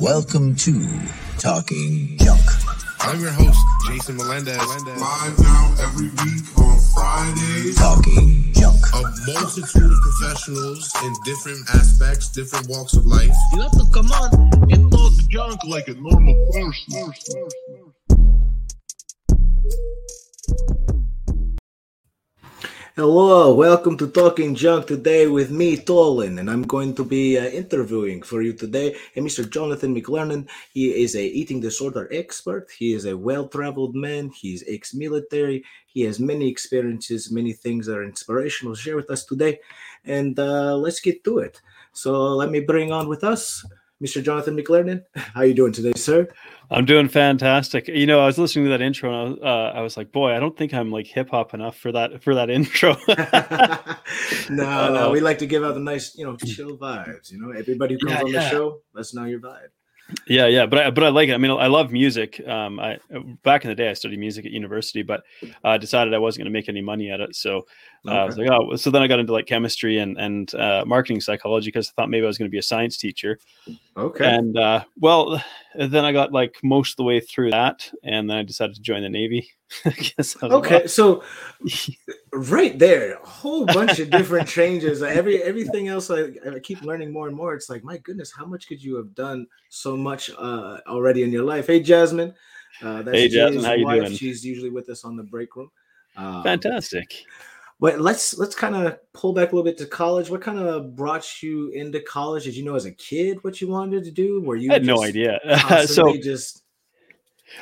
Welcome to Talking Junk. I'm your host, Jason Melendez. Live now every week on Fridays. Talking Junk. A multitude of professionals in different aspects, different walks of life. You have to come on and talk junk like a normal person. Hello, welcome to Talking Junk today with me, Tolan, and I'm going to be uh, interviewing for you today a Mr. Jonathan McLernan. He is a eating disorder expert. He is a well-traveled man. He's ex-military. He has many experiences, many things that are inspirational share with us today. And uh, let's get to it. So let me bring on with us Mr. Jonathan McLernan. How you doing today, sir? I'm doing fantastic. You know, I was listening to that intro and I was, uh, I was like, boy, I don't think I'm like hip hop enough for that for that intro. no, no, we like to give out the nice, you know, chill vibes. You know, everybody who comes Yeah, on the yeah. show, let's know your vibe. yeah, yeah, but I, but I like it. I mean, I love music. Um, I back in the day, I studied music at university, but I decided I wasn't going to make any money at it. So uh, I was like, oh, so then I got into like chemistry and and uh, marketing psychology because I thought maybe I was going to be a science teacher. Okay. And uh, well, then I got like most of the way through that, and then I decided to join the Navy. I guess I was like, Okay, so right there, a whole bunch of different changes. Every everything else, I, I keep learning more and more. It's like, my goodness, how much could you have done so much uh, already in your life? Hey, Jasmine. Uh, that's Hey, Jasmine, Jay's how you wife. doing? She's usually with us on the break room. Um, fantastic. But let's let's kind of pull back a little bit to college. What kind of brought you into college? Did you know as a kid what you wanted to do? Were you I had no idea. so just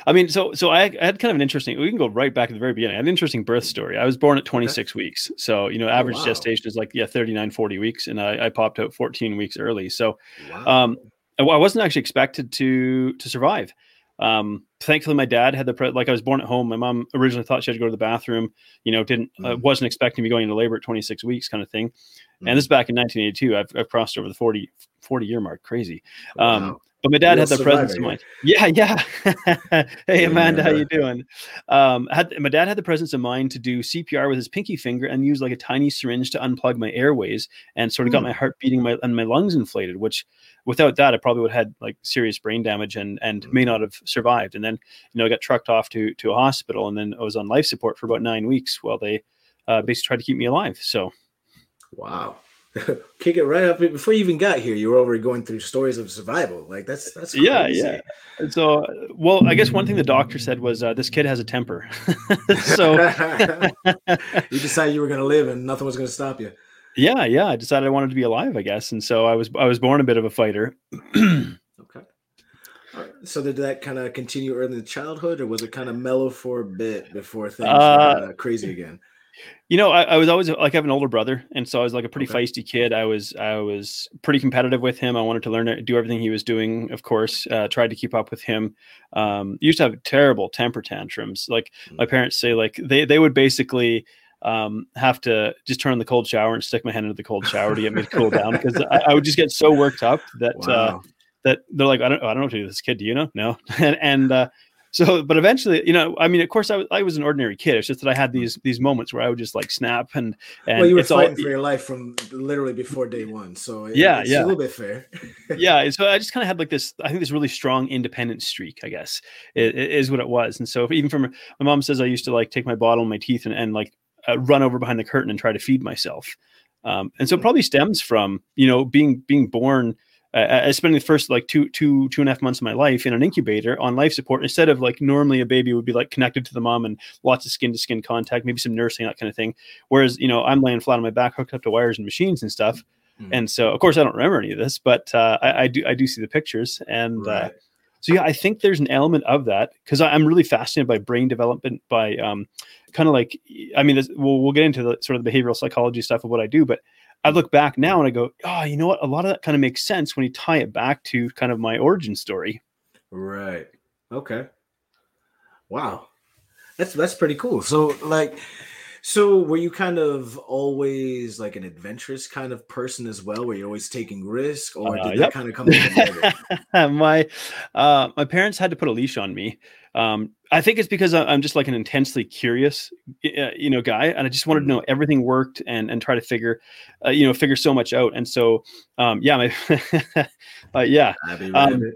I mean, so so I, I had kind of an interesting. We can go right back to the very beginning. I had an interesting birth story. I was born at 26 weeks, so you know, average Oh, wow. gestation is like yeah, 39, 40 weeks, and I, I popped out 14 weeks early. So wow. um, I I wasn't actually expected to to survive. Um, thankfully, my dad had the pre- like I was born at home. My mom originally thought she had to go to the bathroom. You know, didn't uh, Mm. wasn't expecting me going into labor at 26 weeks, kind of thing. Mm. And this is back in 1982. I've, I've crossed over the 40 40 year mark. Crazy. Um, Wow. but my dad had the presence of mind. Yeah, yeah. hey Amanda, how you doing? Um, had my dad had the presence of mind to do CPR with his pinky finger and use like a tiny syringe to unplug my airways and sort of got Hmm. my heart beating my and my lungs inflated. Which without that, I probably would have had like serious brain damage and and may not have survived. And then you know I got trucked off to to a hospital and then I was on life support for about nine weeks while they uh, basically tried to keep me alive. So Wow. Kick it right up before you even got here. You were already going through stories of survival. Like that's that's Yeah, crazy. yeah. And so, uh, well, I guess one thing the doctor said was uh, this kid has a temper. so, you decided you were gonna live and nothing was gonna stop you. Yeah, yeah, I decided I wanted to be alive, I guess, and so I was I was born a bit of a fighter. Okay. Right. So did that kind of continue early in childhood, or was it kind of mellow for a bit before things Uh, got uh, crazy again? you know, I, I was always like I have an older brother, and so I was like a pretty Okay. feisty kid. I was I was pretty competitive with him. I wanted to learn to do everything he was doing. Of course, uh, tried to keep up with him. Um, used to have terrible temper tantrums. Like my parents say, like they they would basically um, have to just turn on the cold shower and stick my hand into the cold shower to get me to cool down because I, I would just get so worked up that uh, that they're like, I don't, I don't know what to do with this kid. Do you know? No. and, and uh, so, but eventually, you know, I mean, of course, I was, I was an ordinary kid. It's just that I had these these moments where I would just like snap and and well, you were it's all- fighting for your life from literally before day one, so it- Yeah, it's yeah. a little bit fair. yeah. So I just kind of had like this, I think this really strong independent streak, I guess, i- i- is what it was. And so even from my mom says I used to like take my bottle in my teeth and, and like uh, run over behind the curtain and try to feed myself. Um, and so it probably stems from, you know, being, being born, uh, I spent the first like two, two, two and a half months of my life in an incubator on life support instead of like normally a baby would be like connected to the mom and lots of skin to skin contact, maybe some nursing, that kind of thing. Whereas, you know, I'm laying flat on my back, hooked up to wires and machines and stuff. Mhm. And so, of course, I don't remember any of this, but uh, I, I do. I do see the pictures, and uh, Right. So yeah, I think there's an element of that because I'm really fascinated by brain development, by um, kind of like, I mean, we'll we'll get into the sort of the behavioral psychology stuff of what I do, but I look back now and I go, oh, you know what? A lot of that kind of makes sense when you tie it back to kind of my origin story. Right. Okay. Wow. That's that's pretty cool. So like so were you kind of always like an adventurous kind of person as well? Were you always taking risk or Uh, did yep. that kind of come later? my uh, my parents had to put a leash on me. Um, I think it's because I'm just like an intensely curious, uh, you know, guy, and I just wanted to know everything worked and and try to figure, uh, you know, figure so much out. And so, um, yeah, my, uh, yeah, Um.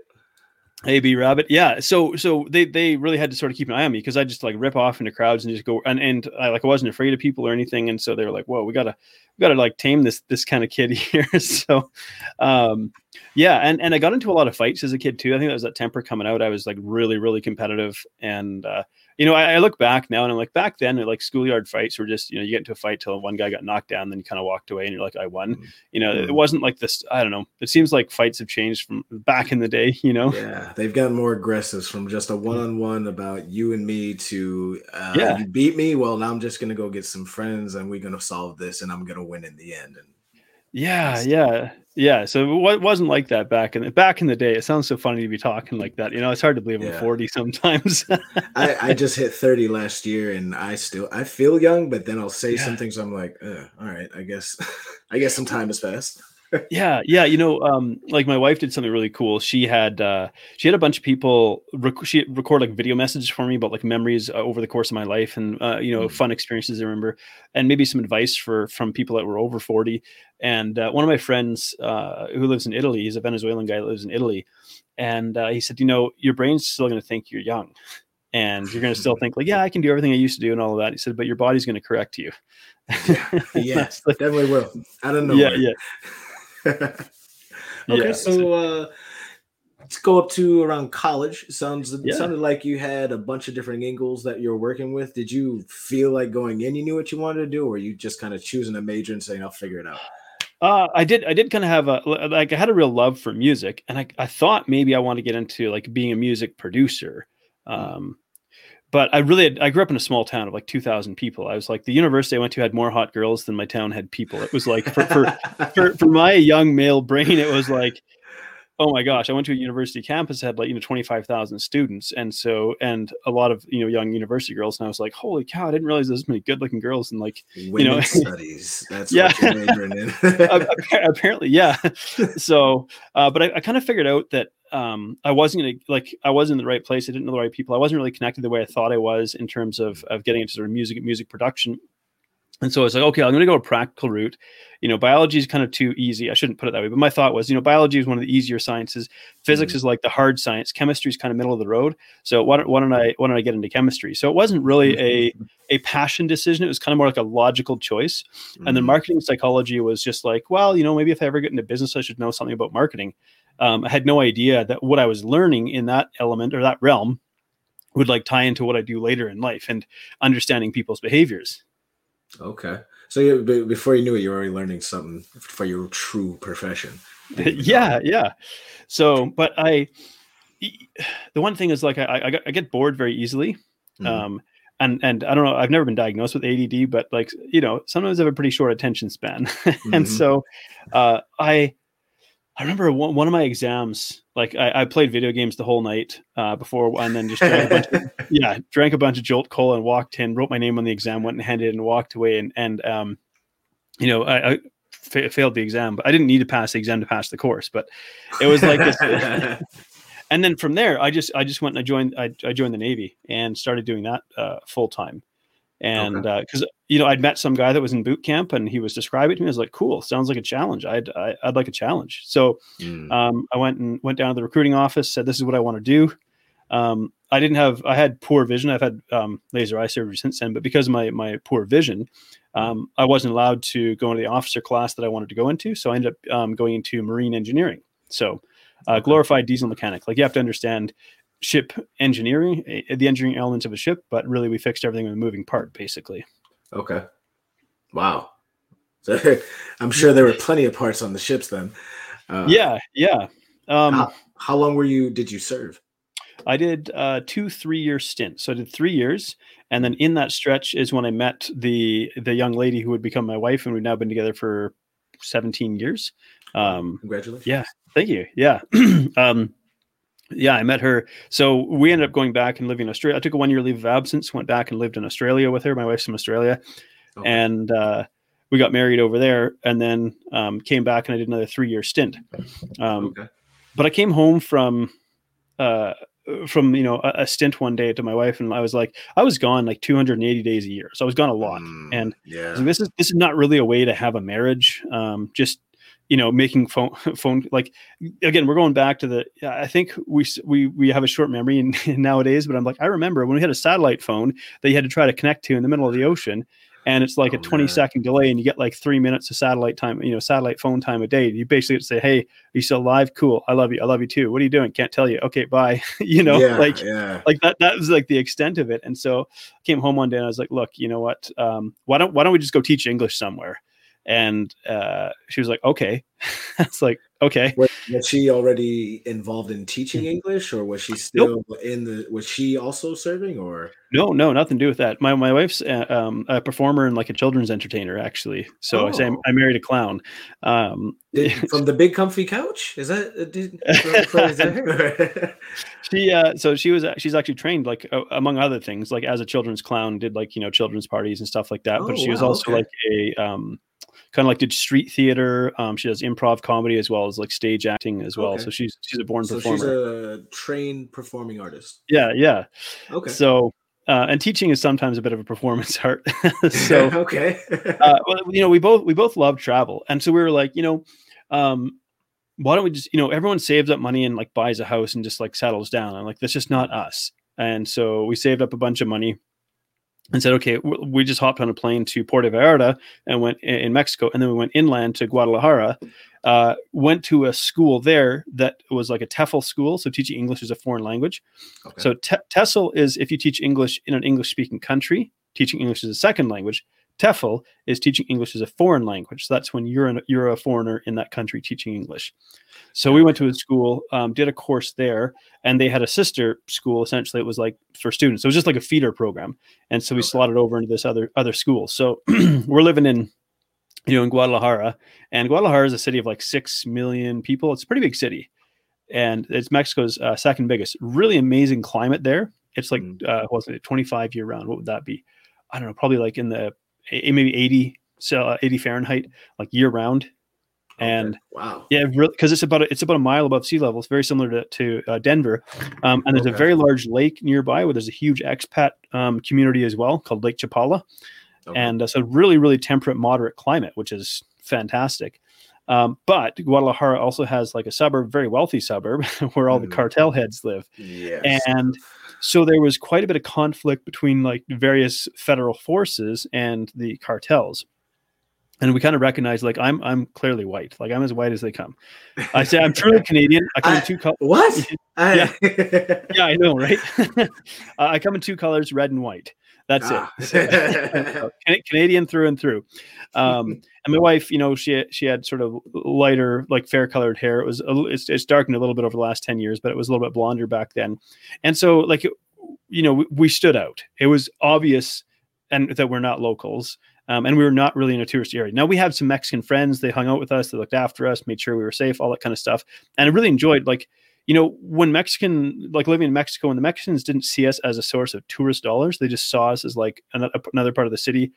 AB Rabbit, yeah. So so they they really had to sort of keep an eye on me because I just like rip off into crowds and just go and and I like I wasn't afraid of people or anything, and so they were like, "Whoa, we gotta we gotta like tame this this kind of kid here." so, um, yeah, and and I got into a lot of fights as a kid too. I think that was that temper coming out. I was like really really competitive, and uh, you know I, I look back now and I'm like back then like schoolyard fights were just you know you get into a fight till one guy got knocked down, then you kind of walked away and you're like I won. Mm. You know it Mm. wasn't like this. I don't know. It seems like fights have changed from back in the day. You know. Yeah, they've gotten more aggressive from just a one-on-one about you and me to uh, Yeah. you beat me. Well, now I'm just gonna go get some friends and we're gonna solve this, and I'm gonna win in the end. And Yeah, yeah, yeah. So it wasn't like that back in the back in the day. It sounds so funny to be talking like that. You know, it's hard to believe I'm Yeah. 40 sometimes. I, I just hit 30 last year, and I still I feel young, but then I'll say Yeah. some things. I'm like, all right, I guess I guess some time has passed. Yeah, yeah. You know, um, like my wife did something really cool. She had uh, she had a bunch of people rec- she record like video messages for me about like memories uh, over the course of my life and uh, you know Mm. fun experiences I remember, and maybe some advice for from people that were over 40. And uh, one of my friends uh, who lives in Italy, he's a Venezuelan guy that lives in Italy, and uh, he said, you know, your brain's still going to think you're young. And you're going to still think like, yeah, I can do everything I used to do and all of that. He said, but your body's going to correct you. Yes, Like, definitely will. I don't know. yeah, yeah. okay, Yeah. so uh, let's go up to around college. Sounds Yeah. sounded like you had a bunch of different angles that you were working with. Did you feel like going in? You knew what you wanted to do, or were you just kind of choosing a major and saying, "I'll figure it out"? Uh, I did. I did kind of have a like. I had a real love for music, and I, I thought maybe I want to get into like being a music producer. Um, but I really I grew up in a small town of like two thousand people. I was like the university I went to had more hot girls than my town had people. It was like for for, for, for my young male brain, it was like, oh my gosh! I went to a university campus that had like you know twenty five thousand students, and so and a lot of you know young university girls, and I was like, holy cow! I didn't realize there's many good looking girls, and like you know- studies. That's Yeah. what you're majoring in. Apparently yeah so uh, but i, I kind of figured out that um, i wasn't gonna like i wasn't in the right place i didn't know the right people i wasn't really connected the way i thought i was in terms of of getting into sort of music music production and so I was like, okay, I'm going to go a practical route. You know, biology is kind of too easy. I shouldn't put it that way, but my thought was, you know, biology is one of the easier sciences. Physics is like the hard science. Chemistry is kind of middle of the road. So why don't, why don't I why don't I get into chemistry? So it wasn't really a a passion decision. It was kind of more like a logical choice. And then Mhm. marketing psychology was just like, well, you know, maybe if I ever get into business, I should know something about marketing. Um, I had no idea that what I was learning in that element or that realm would like tie into what I do later in life and understanding people's behaviors. Okay. So you, be- before you knew it, you were already learning something for your true profession. yeah, yeah. So, but I, the one thing is like I, I, get- I get bored very easily. Mhm. Um, and and I don't know. I've never been diagnosed with ADD, but like you know, sometimes I have a pretty short attention span, and Mhm. so uh, I I remember one, one of my exams. Like I, I played video games the whole night uh, before, and then just drank a bunch of, yeah, drank a bunch of Jolt Cola and walked in, wrote my name on the exam, went and handed it, and walked away. And and um, you know, I, I fa- failed the exam, but I didn't need to pass the exam to pass the course. But it was like this. and then from there, I just I just went and I joined I, I joined the Navy and started doing that uh, full time. And because you know I'd met some guy that was in boot camp and he was describing it to me. I was like, "Cool, sounds like a challenge. I'd I, I'd like a challenge." So Mm. um, I went and went down to the recruiting office, said, "This is what I want to do." Um, I didn't have I had poor vision. I've had um, laser eye surgery since then, but because of my my poor vision, um, I wasn't allowed to go into the officer class that I wanted to go into. So I ended up um, going into marine engineering. So uh, glorified diesel mechanic. Like you have to understand ship engineering, eh, the engineering elements of a ship, but really we fixed everything with a moving part, basically. Okay. Wow. So I'm sure there were plenty of parts on the ships then. Uh, yeah, yeah. Um, How, how long were you? Did you serve? I did uh, two three year stints. So I did three years, and then in that stretch is when I met the the young lady who would become my wife, and we've now been together for seventeen years. Um, Congratulations. yeah. thank you. Yeah, um, yeah. I met her. So we ended up going back and living in Australia. I took a one year leave of absence, went back and lived in Australia with her. My wife's from Australia, and uh, we got married over there, and then um, came back and I did another three year stint. Um, okay. but I came home from uh from you know a, a stint one day to my wife and I was like I was gone like 280 days a year so I was gone a lot Mm, and yeah. so this is this is not really a way to have a marriage um just you know making phone phone like again we're going back to the i think we we we have a short memory in, nowadays but i'm like i remember when we had a satellite phone that you had to try to connect to in the middle of the ocean and it's like Oh, a 20 man. second delay and you get like three minutes of satellite time you know satellite phone time a day you basically say hey are you still alive? Cool. I love you. I love you too. What are you doing? Can't tell you. Okay bye. You know yeah, like yeah. like that that was like the extent of it and so I came home one day and i was like look you know what? Um why don't why don't we just go teach english somewhere and uh she was like okay it's like okay Was, was she already involved in teaching English, or was she still in the? Was she also serving, or no no nothing to do with that my my wife's uh, um a performer and like a children's entertainer actually so i say Oh. i married a clown um did, from the big comfy couch? Is that uh, did, from- from- is that- she uh so she was she's actually trained like uh, among other things like as a children's clown did like you know children's parties and stuff like that but Oh, she was also okay. like a um kind of like did street theater um she does improv comedy as well as like stage acting as well Okay. so she's she's a born so performer she's a trained performing artist. yeah yeah Okay. so uh and teaching is sometimes a bit of a performance art so okay. uh, well, you know, we both we both love travel, and so we were like, you know, um, why don't we just, you know, everyone saves up money and like buys a house and just like settles down. I'm like, that's just not us. And so we saved up a bunch of money and said, okay, we just hopped on a plane to Puerto Vallarta and went in Mexico, and then we went inland to Guadalajara. Uh, went to a school there that was like a TEFL school, so teaching English as a foreign language. okay. So te- TESOL is if you teach English in an English speaking country, teaching English as a second language. TEFL is teaching English as a foreign language. So that's when you're an, you're a foreigner in that country teaching English. So we went to a school, um, did a course there, and they had a sister school. Essentially, it was like for students. It was just like a feeder program, and so we Okay. slotted over into this other other school. So we're living in you know in Guadalajara, and Guadalajara is a city of like six million people. It's a pretty big city, and it's Mexico's uh, second biggest. Really amazing climate there. It's like Mm. uh, what's it, 25 year round? What would that be? I don't know, probably like in the maybe 80 so uh, 80 Fahrenheit, like year round. And Okay. wow. yeah, because it's about a, it's about a mile above sea level. It's very similar to, to uh, Denver, um, and there's a very large lake nearby where there's a huge expat um, community as well called Lake Chapala Okay. and uh, so really really temperate moderate climate which is fantastic um, but guadalajara also has like a suburb very wealthy suburb where all the Mm. cartel heads live yes. and so there was quite a bit of conflict between like various federal forces and the cartels. And we kind of recognize, like i'm i'm clearly white. Like i'm as white as they come. I say i'm truly canadian. I come I- in two colors what? I- yeah i know right? Uh, i come in two colors red and white that's Ah. it Canadian through and through. Um, and my wife, you know, she she had sort of lighter, like fair colored hair. It was a, it's, it's darkened a little bit over the last ten years, but it was a little bit blonder back then. And so, like, you know, we, we stood out. It was obvious, and that we're not locals. Um, and we were not really in a tourist area. Now we had some Mexican friends. They hung out with us. They looked after us, made sure we were safe, all that kind of stuff. And I really enjoyed, like, you know, when Mexican, like living in Mexico, and the Mexicans didn't see us as a source of tourist dollars. They just saw us as like another, another part of the city.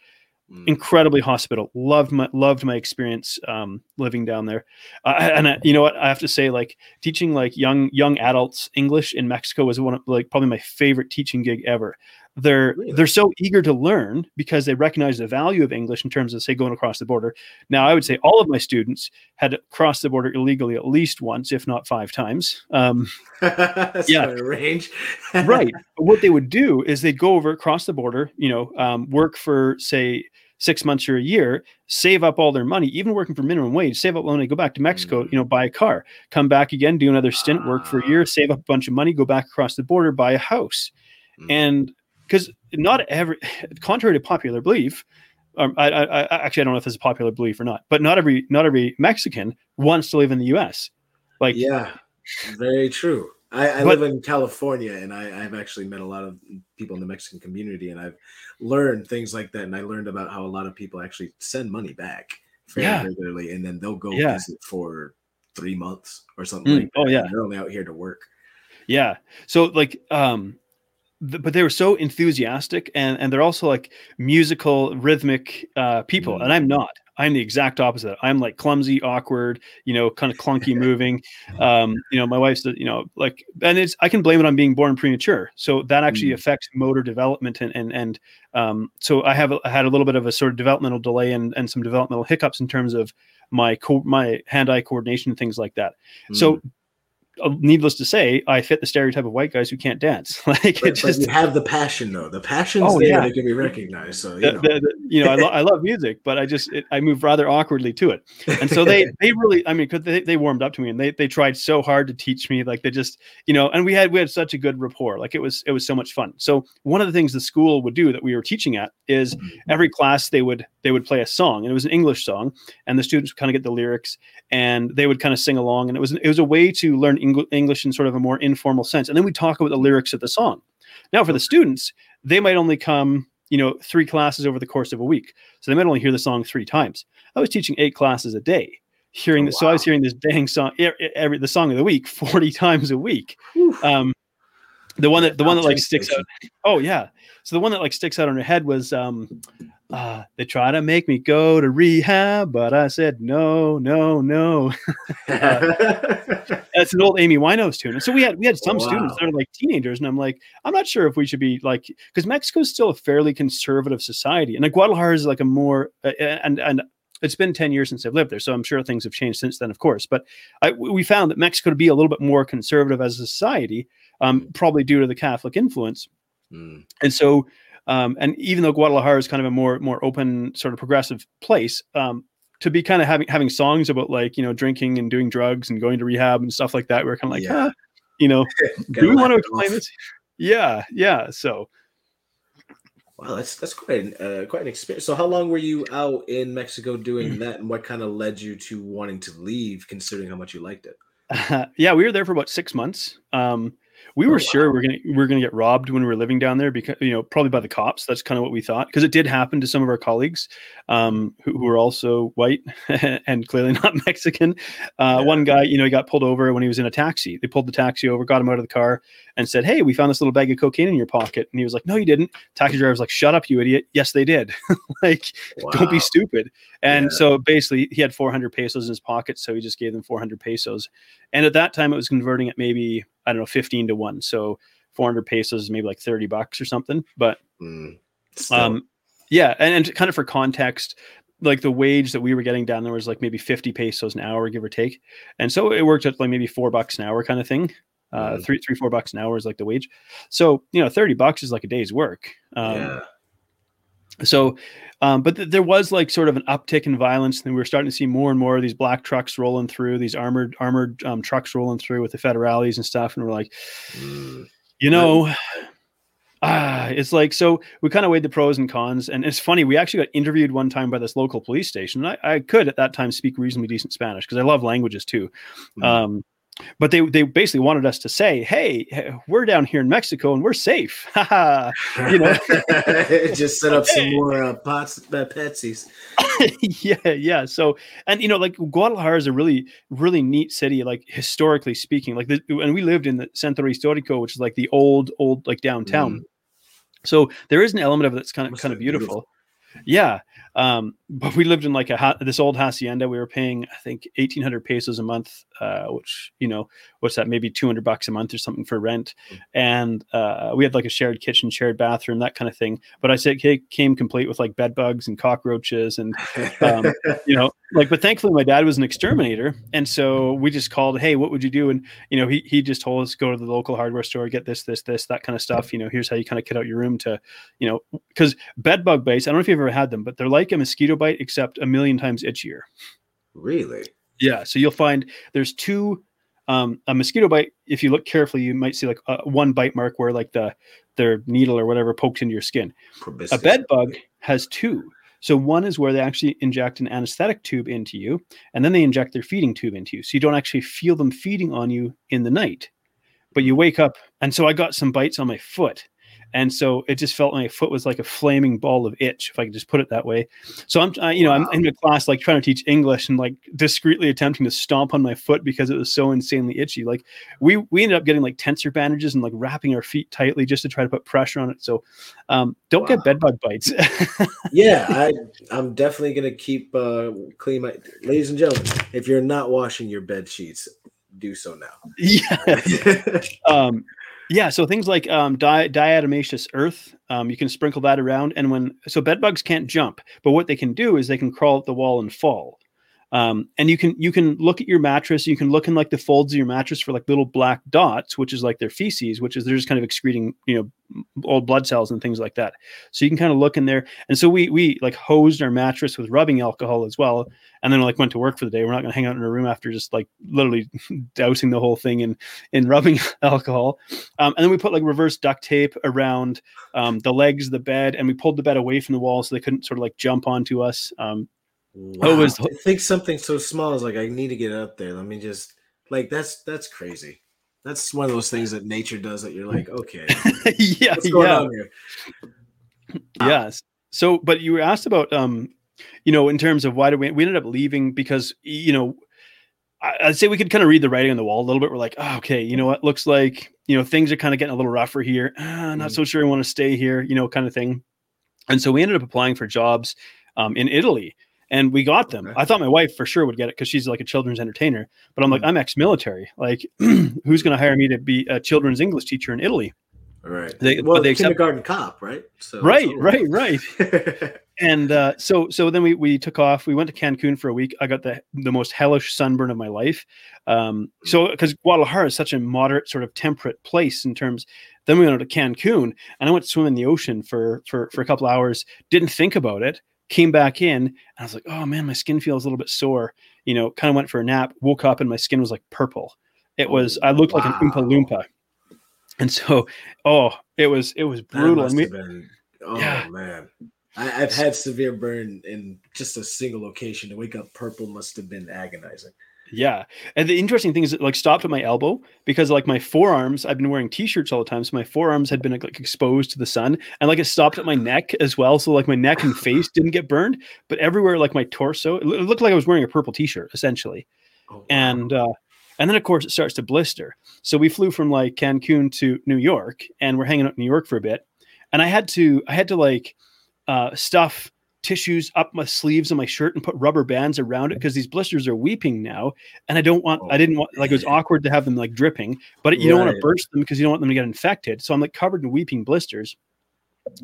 Mm. Incredibly hospitable. Loved my loved my experience um, living down there. Uh, and I, you know what I have to say, like teaching like young young adults English in Mexico was one of like probably my favorite teaching gig ever. They're Really? they're so eager to learn because they recognize the value of English in terms of say going across the border. Now I would say all of my students had crossed the border illegally at least once, if not five times. Um, yeah. range. right. But what they would do is they'd go over across the border, you know, um, work for say six months or a year, save up all their money, even working for minimum wage, save up money, go back to Mexico, you know, buy a car, come back again, do another stint, work for a year, save up a bunch of money, go back across the border, buy a house. Mm. And because not every, contrary to popular belief, um, I, I, I actually I don't know if this is a popular belief or not, but not every not every Mexican wants to live in the U.S. Like yeah, very true. I, I But- live in California, and I, I've actually met a lot of people in the Mexican community, and I've learned things like that. And I learned about how a lot of people actually send money back fairly Yeah. regularly, and then they'll go Yeah. visit for three months or something Mm, like that. oh, yeah. They're only out here to work. Yeah. So like um but they were so enthusiastic and and they're also like musical rhythmic uh people Mm. and I'm not. I'm the exact opposite. I'm like clumsy, awkward, you know, kind of clunky moving. Um, you know, my wife's, you know, like, and it's I can blame it on being born premature. So that actually Mm. affects motor development and and and um, so I have I had a little bit of a sort of developmental delay and and some developmental hiccups in terms of my co- my hand-eye coordination and things like that. So, Mm. uh, Uh, needless to say, I fit the stereotype of white guys who can't dance. like But, just you have the passion though. The passion's Oh, there yeah. that can be recognized. So you the, know. the- the- you know, I, lo- I love music, but I just it, I move rather awkwardly to it. And so they they really, I mean, because they, they warmed up to me and they they tried so hard to teach me. Like they just, you know, and we had we had such a good rapport. Like it was it was so much fun. So one of the things the school would do that we were teaching at is mm-hmm. every class they would they would play a song and it was an English song and the students would kind of get the lyrics and they would kind of sing along and it was it was a way to learn Eng- English in sort of a more informal sense. And then we talk about the lyrics of the song. Now for the students, they might only come you know three classes over the course of a week so they might only hear the song three times. I was teaching eight classes a day hearing Oh, this so i was hearing this dang song every the song of the week 40 times a week. Um the one that the one that like sticks out oh yeah. So the one that like sticks out on her head was um uh they try to make me go to rehab but i said no no no that's an old Amy Winehouse tune. And so we had we had some students that are like teenagers, and I'm like, I'm not sure if we should be like because Mexico is still a fairly conservative society, and like Guadalajara is like a more uh, and and it's been 10 years since I've lived there, so I'm sure things have changed since then, of course. But I, we found that Mexico to be a little bit more conservative as a society, um, probably due to the Catholic influence. Mm. And so, um, and even though Guadalajara is kind of a more more open, sort of progressive place, um, to be kind of having having songs about like you know drinking and doing drugs and going to rehab and stuff like that, we're kind of like, Yeah. ah, you know, do we want to explain off. this? Yeah, yeah. So Wow, that's that's quite an, uh, quite an experience. So, how long were you out in Mexico doing that, and what kind of led you to wanting to leave, considering how much you liked it? yeah, we were there for about six months. Um, we were Oh, sure we are gonna we are gonna get robbed when we were living down there because you know probably by the cops. That's kind of what we thought because it did happen to some of our colleagues um, who, who were also white and clearly not Mexican. Uh, Yeah. One guy, you know, he got pulled over when he was in a taxi. They pulled the taxi over, got him out of the car, and said, "Hey, we found this little bag of cocaine in your pocket." And he was like, "No, you didn't." Taxi driver was like, "Shut up, you idiot!" Yes, they did. like, don't be stupid. And Yeah. so basically, he had 400 pesos in his pocket, so he just gave them 400 pesos. And at that time, it was converting at maybe I don't know 15 to one. So 400 pesos is maybe like 30 bucks or something. But Mm. Um, yeah, and, and kind of for context, like the wage that we were getting down there was like maybe 50 pesos an hour, give or take. And so it worked out like maybe four bucks an hour kind of thing. Uh, Mhm. three, three, four bucks an hour is like the wage. So, you know, 30 bucks is like a day's work. Um, yeah. So, um, but th- there was like sort of an uptick in violence, and we were starting to see more and more of these black trucks rolling through, these armored armored um, trucks rolling through with the federales and stuff, and we're like, Mm. you know, ah, it's like so. We kind of weighed the pros and cons, and it's funny. We actually got interviewed one time by this local police station. And I, I could at that time speak reasonably decent Spanish because I love languages too. Mhm. Um, but they they basically wanted us to say, "Hey, we're down here in Mexico and we're safe." You know. just set up some more uh, pots, uh, Petsies. yeah, yeah. So, and you know, like Guadalajara is a really, really neat city, like historically speaking. Like, the, and we lived in the Centro Histórico, which is like the old, old, like downtown. So there is an element of it that's kind of Must kind of beautiful. beautiful. Yeah. Um, but we lived in like a ha- this old hacienda. We were paying, I think, eighteen hundred pesos a month, uh, which you know, what's that? Maybe two hundred bucks a month or something for rent. And uh, we had like a shared kitchen, shared bathroom, that kind of thing. But I said it came complete with like bed bugs and cockroaches and um, you know, like, but thankfully my dad was an exterminator. And so we just called, Hey, what would you do? And, you know, he, he just told us, go to the local hardware store, get this, this, this, that kind of stuff. You know, here's how you kind of kit out your room to, you know, cause bed bug bites, I don't know if you've ever had them, but they're like a mosquito bite, except a million times itchier. really? Yeah. So you'll find there's two, um, a mosquito bite. If you look carefully, you might see like uh, one bite mark where like the, their needle or whatever poked into your skin. A bed bug has two. So one is where they actually inject an anesthetic tube into you, and then they inject their feeding tube into you. So you don't actually feel them feeding on you in the night, but you hmm. wake up. And so I got some bites on my foot, and so it just felt my foot was like a flaming ball of itch, if I could just put it that way. So I'm, I, you know, Wow. I'm in a class like trying to teach English and like discreetly attempting to stomp on my foot because it was so insanely itchy. Like we we ended up getting like tensor bandages and like wrapping our feet tightly just to try to put pressure on it. So um, don't Wow. get bed bug bites. yeah, I I'm definitely gonna keep uh clean my ladies and gentlemen. If you're not washing your bed sheets, do so now. yeah. um, yeah, so things like um, di- diatomaceous earth, um, you can sprinkle that around, and when so bed bugs can't jump, but what they can do is they can crawl up the wall and fall. Um, and you can you can look at your mattress, you can look in like the folds of your mattress for like little black dots, which is like their feces, which is they're just kind of excreting you know old blood cells and things like that. So you can kind of look in there, and so we we like hosed our mattress with rubbing alcohol as well, and then like went to work for the day. We're not going to hang out in a room after just like literally dousing the whole thing in in rubbing alcohol. Um, and then we put like reverse duct tape around um, the legs of the bed, and we pulled the bed away from the wall so they couldn't sort of like jump onto us. Wow. was- I think something so small is like I need to get up there. Let me just like that's that's crazy. That's one of those things that nature does that you're like, okay, yeah, what's going yeah, on here? yes. So, but you were asked about, um, you know, in terms of why do we we ended up leaving because you know. I- I'd say we could kind of read the writing on the wall a little bit. We're like, oh, okay, you know what? Looks like you know things are kind of getting a little rougher here. Ah, not Mhm. so sure I want to stay here, you know, kind of thing. And so we ended up applying for jobs um, in Italy, and we got them. Okay. I thought my wife for sure would get it because she's like a children's entertainer. But I'm like, Mhm. I'm ex-military. Like, who's going to hire me to be a children's English teacher in Italy? Right. They- well, they accept- kindergarten cop, right? So right, so- right, right. and uh, so so then we we took off. We went to Cancun for a week. I got the the most hellish sunburn of my life. Um, so because Guadalajara is such a moderate sort of temperate place in terms. Then we went to Cancun, and I went to swim in the ocean for for for a couple hours. Didn't think about it. Came back in, and I was like, oh man, my skin feels a little bit sore. You know, kind of went for a nap. Woke up, and my skin was like purple. It oh, was. I looked like an Oompa Wow. Loompa. And so, oh, it was it was brutal. must And we, have been, oh Yeah. man. I, I've had severe burn in just a single location. To wake up purple must have been agonizing. Yeah. And the interesting thing is it like stopped at my elbow because like my forearms, I've been wearing t-shirts all the time. So my forearms had been like, like, exposed to the sun and like it stopped at my neck as well. So like my neck and face didn't get burned, but everywhere like my torso, it looked like I was wearing a purple t-shirt essentially. Oh, wow. And uh and then of course it starts to blister. So we flew from like Cancun to New York and we're hanging out in New York for a bit. And I had to I had to like uh stuff tissues up my sleeves of my shirt and put rubber bands around it because these blisters are weeping now and i don't want i didn't want like it was oh. awkward to have them like dripping but you don't want to burst them because you don't want them to get infected so i'm like covered in weeping blisters.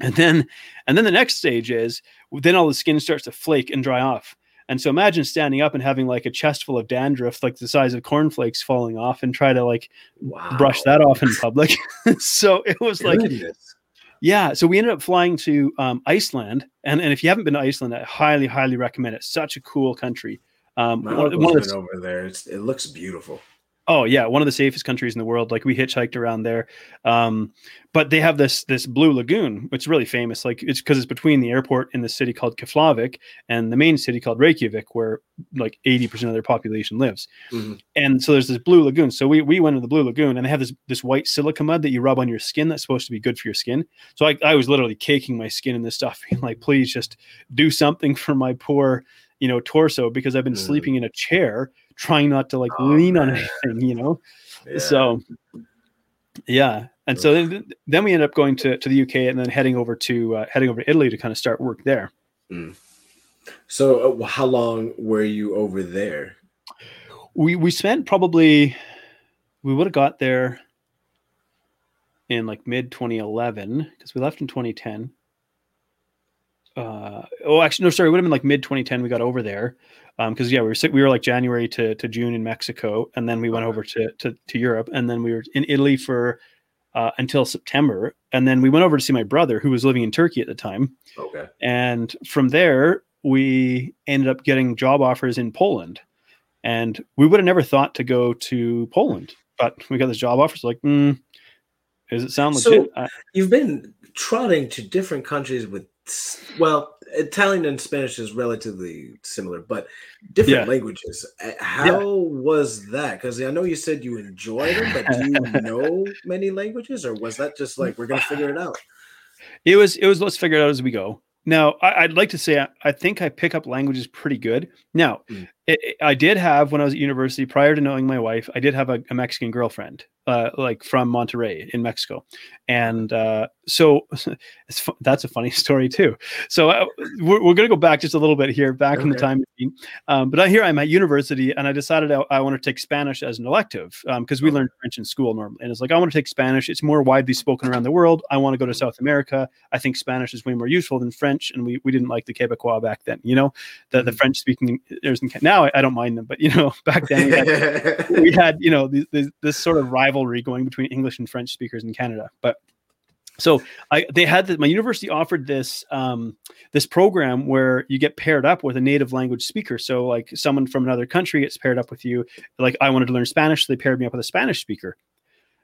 And then and then the next stage is then all the skin starts to flake and dry off. And so imagine standing up and having like a chest full of dandruff like the size of cornflakes falling off and try to like wow. brush that off in public. So it was like Goodness. Yeah, so we ended up flying to um, Iceland, and, and if you haven't been to Iceland, I highly, highly recommend it. Such a cool country. Um, My one, one of the, over there. It's, it looks beautiful. Oh yeah, one of the safest countries in the world. Like we hitchhiked around there, um, but they have this this blue lagoon, which is really famous. Like it's because it's between the airport and the city called Keflavik and the main city called Reykjavik, where like eighty percent of their population lives. Mhm. And so there's this blue lagoon. So we we went to the blue lagoon, and they have this this white silica mud that you rub on your skin. That's supposed to be good for your skin. So I, I was literally caking my skin in this stuff, being like, please just do something for my poor, you know, torso because I've been Mm. sleeping in a chair trying not to like Oh, lean on anything, you know. Yeah. So yeah. And so then, then we end up going to, to the UK and then heading over to uh, heading over to Italy to kind of start work there. So, uh, how long were you over there? We we spent probably we would have got there in like mid 2011 because we left in 2010. Uh, oh, actually, no, sorry, it would have been like mid 2010. We got over there because yeah, we were sick. We were like January to, to June in Mexico, and then we went over to, to to Europe, and then we were in Italy for uh, until September, and then we went over to see my brother who was living in Turkey at the time, Okay. and from there we ended up getting job offers in Poland, and we would have never thought to go to Poland, but we got this job offer. So like, mm, does it sound So- legit? I- You've been trotting to different countries with, well, Italian and Spanish is relatively similar, but different Yeah. languages. Uh, How was that? Because I know you said you enjoyed them, but do you know many languages, or was that just like we're gonna figure it out? It was it was let's figure it out as we go. Now I, would like to say I, I, think I pick up languages pretty good. Now Mm. it, it- I did have when I was at university prior to knowing my wife, I did have a, a Mexican girlfriend, uh, like from Monterrey in Mexico, and uh, so it's, fu- that's a funny story too. So uh, we're, we're going to go back just a little bit here, back in the time machine. Um, but here I'm at university, and I decided I, I want to take Spanish as an elective because we Okay. learned French in school normally, and it's like I want to take Spanish. It's more widely spoken around the world. I want to go to South America. I think Spanish is way more useful than French, and we, we didn't like the Quebecois back then. You know, the the Mhm. French speaking. There's now I, I don't mind them, but you know, back then we had, we had you know this, this, this sort of rivalry going between English and French speakers in Canada. But so I they had that my university offered this um, this program where you get paired up with a native language speaker. So like someone from another country gets paired up with you. Like I wanted to learn Spanish, so they paired me up with a Spanish speaker.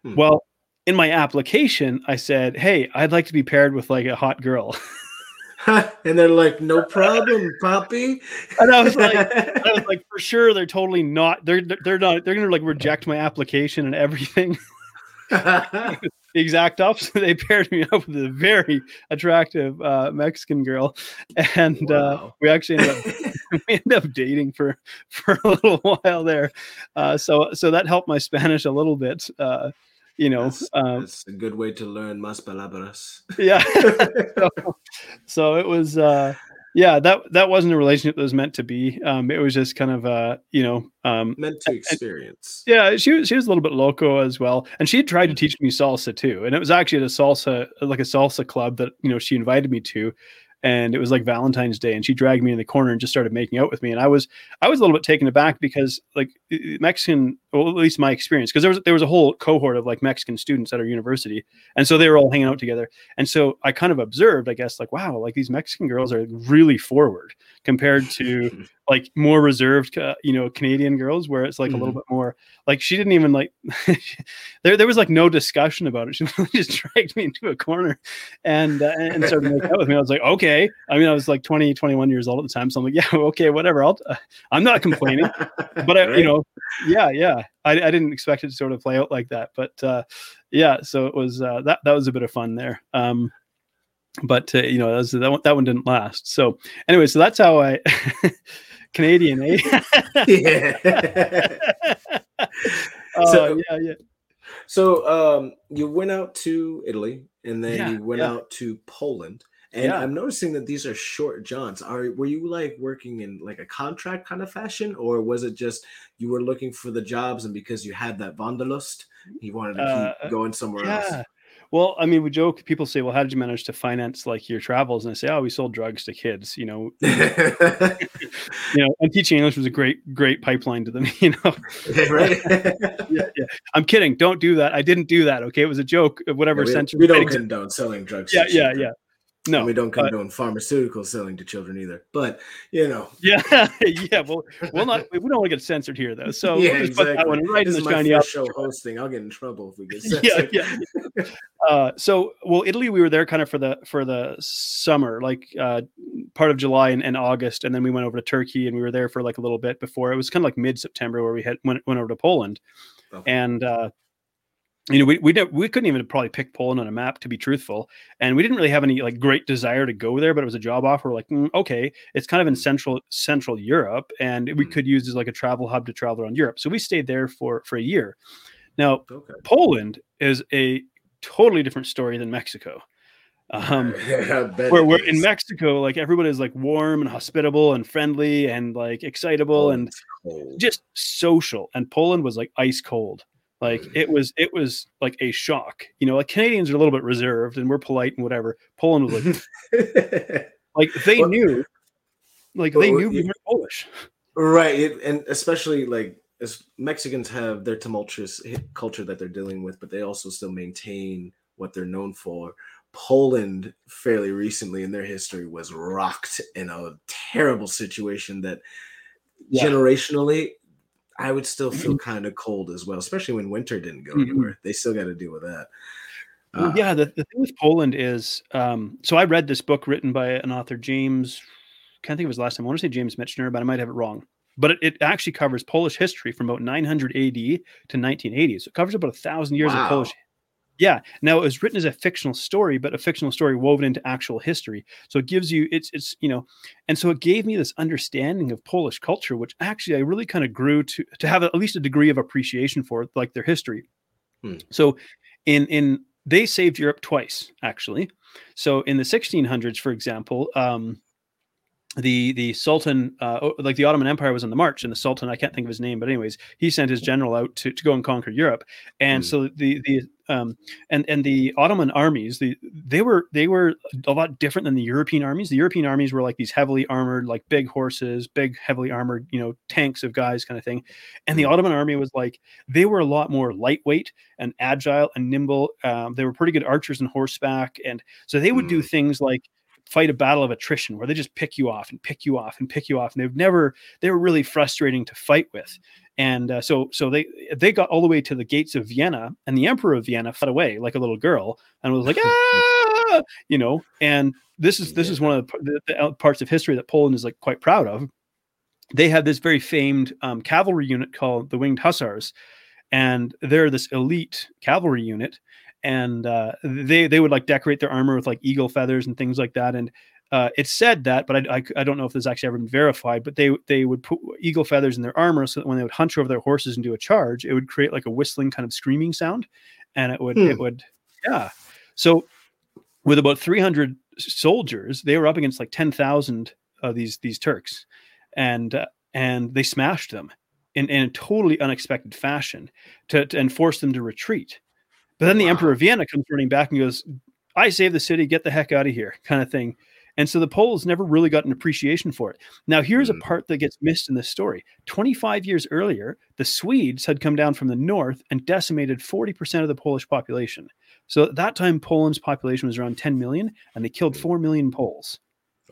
Hmm. Well, in my application, I said, "Hey, I'd like to be paired with like a hot girl." and they're like, no problem, Poppy. And I was like, I was like, for sure, they're totally not. They're they're not. They're gonna like reject my application and everything. the exact opposite. They paired me up with a very attractive uh, Mexican girl, and uh, we actually ended up we ended up dating for for a little while there. Uh, so so that helped my Spanish a little bit. You know, that's, um, that's a good way to learn más palabras. yeah. so, so it was uh yeah that that wasn't a relationship that was meant to be um it was just kind of uh you know um Meant to experience. yeah she was she was a little bit loco as well and she tried to teach me salsa too and it was actually at a salsa like a salsa club that you know she invited me to and it was like valentine's day and she dragged me in the corner and just started making out with me and i was i was a little bit taken aback because like mexican well at least my experience because there was there was a whole cohort of like mexican students at our university and so they were all hanging out together and so I kind of observed, I guess, like, wow, like these Mexican girls are really forward compared to like more reserved, uh, you know, Canadian girls, where it's like a little bit more like she didn't even like there. There was like no discussion about it. She just dragged me into a corner and uh, and started making out with me. I was like, okay. I mean, I was like 20, 21 years old at the time, so I'm like, yeah, okay, whatever. I'll. Uh, I'm not complaining, but I, you know, yeah, yeah. I, I didn't expect it to sort of play out like that, but uh, yeah. So it was uh, that that was a bit of fun there. Um, but uh, you know that, was, that one that one didn't last. So anyway, so that's how I Canadian, eh? yeah. So- yeah, yeah. So um, you went out to Italy, and then Yeah, you went yeah. out to Poland. And Yeah. I'm noticing that these are short jaunts. Are were you like working in like a contract kind of fashion, or was it just you were looking for the jobs, and because you had that wanderlust, you wanted to keep Uh, going somewhere Yeah. Well, I mean, we joke. People say, "Well, how did you manage to finance like your travels?" And I say, "Oh, we sold drugs to kids." You know, you know, and teaching English was a great, great pipeline to them. You know, right? yeah, yeah. I'm kidding. Don't do that. I didn't do that. Okay, it was a joke. Whatever we, censor. we don't condone selling drugs. to Yeah, yeah, yeah. No, And we don't but- condone pharmaceutical selling to children either. But you know, Yeah, yeah. Well, we'll not. We don't want to get censored here, though. So yeah, we'll put that exactly. one right this in the shiny show hosting. I'll get in trouble if we get yeah, censored. yeah. Uh, so, well, Italy, we were there kind of for the for the summer, like uh, part of July and, and August, and then we went over to Turkey, and we were there for like a little bit before. It was kind of like mid September where we had went went over to Poland, Okay. and uh, you know we we didn't, we couldn't even probably pick Poland on a map to be truthful, and we didn't really have any like great desire to go there, but it was a job offer. We're like, "Mm, okay, it's kind of in central Central Europe, and we Mm. could use as like a travel hub to travel around Europe. So we stayed there for for a year. Now Okay. Poland is a totally different story than Mexico. Um, bet where, it where in. Mexico, like everybody is like warm and hospitable and friendly and like excitable and cold. just social. And Poland was like ice cold. Like it was, it was like a shock. You know, like Canadians are a little bit reserved and we're polite and whatever. Poland was like, like they Well- knew, like they Well, knew we were Polish. right, it, and especially like as Mexicans have their tumultuous culture that they're dealing with, but they also still maintain what they're known for. Poland, fairly recently in their history, was rocked in a terrible situation that Yeah. generationally, I would still feel kind of cold as well, especially when winter didn't go Mhm. anywhere. They still got to deal with that. Well, Uh, yeah, the, the thing with Poland is um, so I read this book written by an author, James, can't think of his last name. I want to say James Michener, but I might have it wrong. But it, it actually covers Polish history from about 900 AD to 1980. So it covers about a thousand years Wow. of Polish Yeah. Now it was written as a fictional story, but a fictional story woven into actual history. So it gives you it's it's you know, and so it gave me this understanding of Polish culture, which actually I really kind of grew to to have at least a degree of appreciation for, like their history. Hmm. So in in they saved Europe twice, actually. So in the 1600s, for example, um, the the Sultan, uh, like the Ottoman Empire, was on the march, and the Sultan, I can't think of his name, but anyways, he sent his general out to, to go and conquer Europe, and Mm. so the the um and and the Ottoman armies, the they were they were a lot different than the European armies. The European armies were like these heavily armored, like big horses, big heavily armored, you know, tanks of guys, kind of thing, and the Ottoman army was like they were a lot more lightweight and agile and nimble. Um, they were pretty good archers and horseback, and so they would do things like fight a battle of attrition where they just pick you off and pick you off and pick you off. And they've never they were really frustrating to fight with and uh, so so they they got all the way to the gates of vienna and the emperor of vienna fled away like a little girl and was like ah! you know? And this is this is one of the, the, the parts of history that poland is like quite proud of. They had this very famed um, cavalry unit called the winged hussars and they're this elite cavalry unit. And uh, they they would like decorate their armor with like eagle feathers and things like that. And uh, it's said that but I, I, I don't know if this actually ever been verified but they they would put eagle feathers in their armor so that when they would hunch over their horses and do a charge it would create like a whistling kind of screaming sound and it would Hmm. it would yeah so with about 300 soldiers they were up against like 10,000 of these these turks and uh, and they smashed them in, in a totally unexpected fashion to, to and forced them to retreat but then the Wow. emperor of vienna comes running back and goes i saved the city get the heck out of here kind of thing and so the poles never really got an appreciation for it now here's Mm. a part that gets missed in this story 25 years earlier the swedes had come down from the north and decimated 40% of the polish population so at that time poland's population was around 10 million and they killed 4 million poles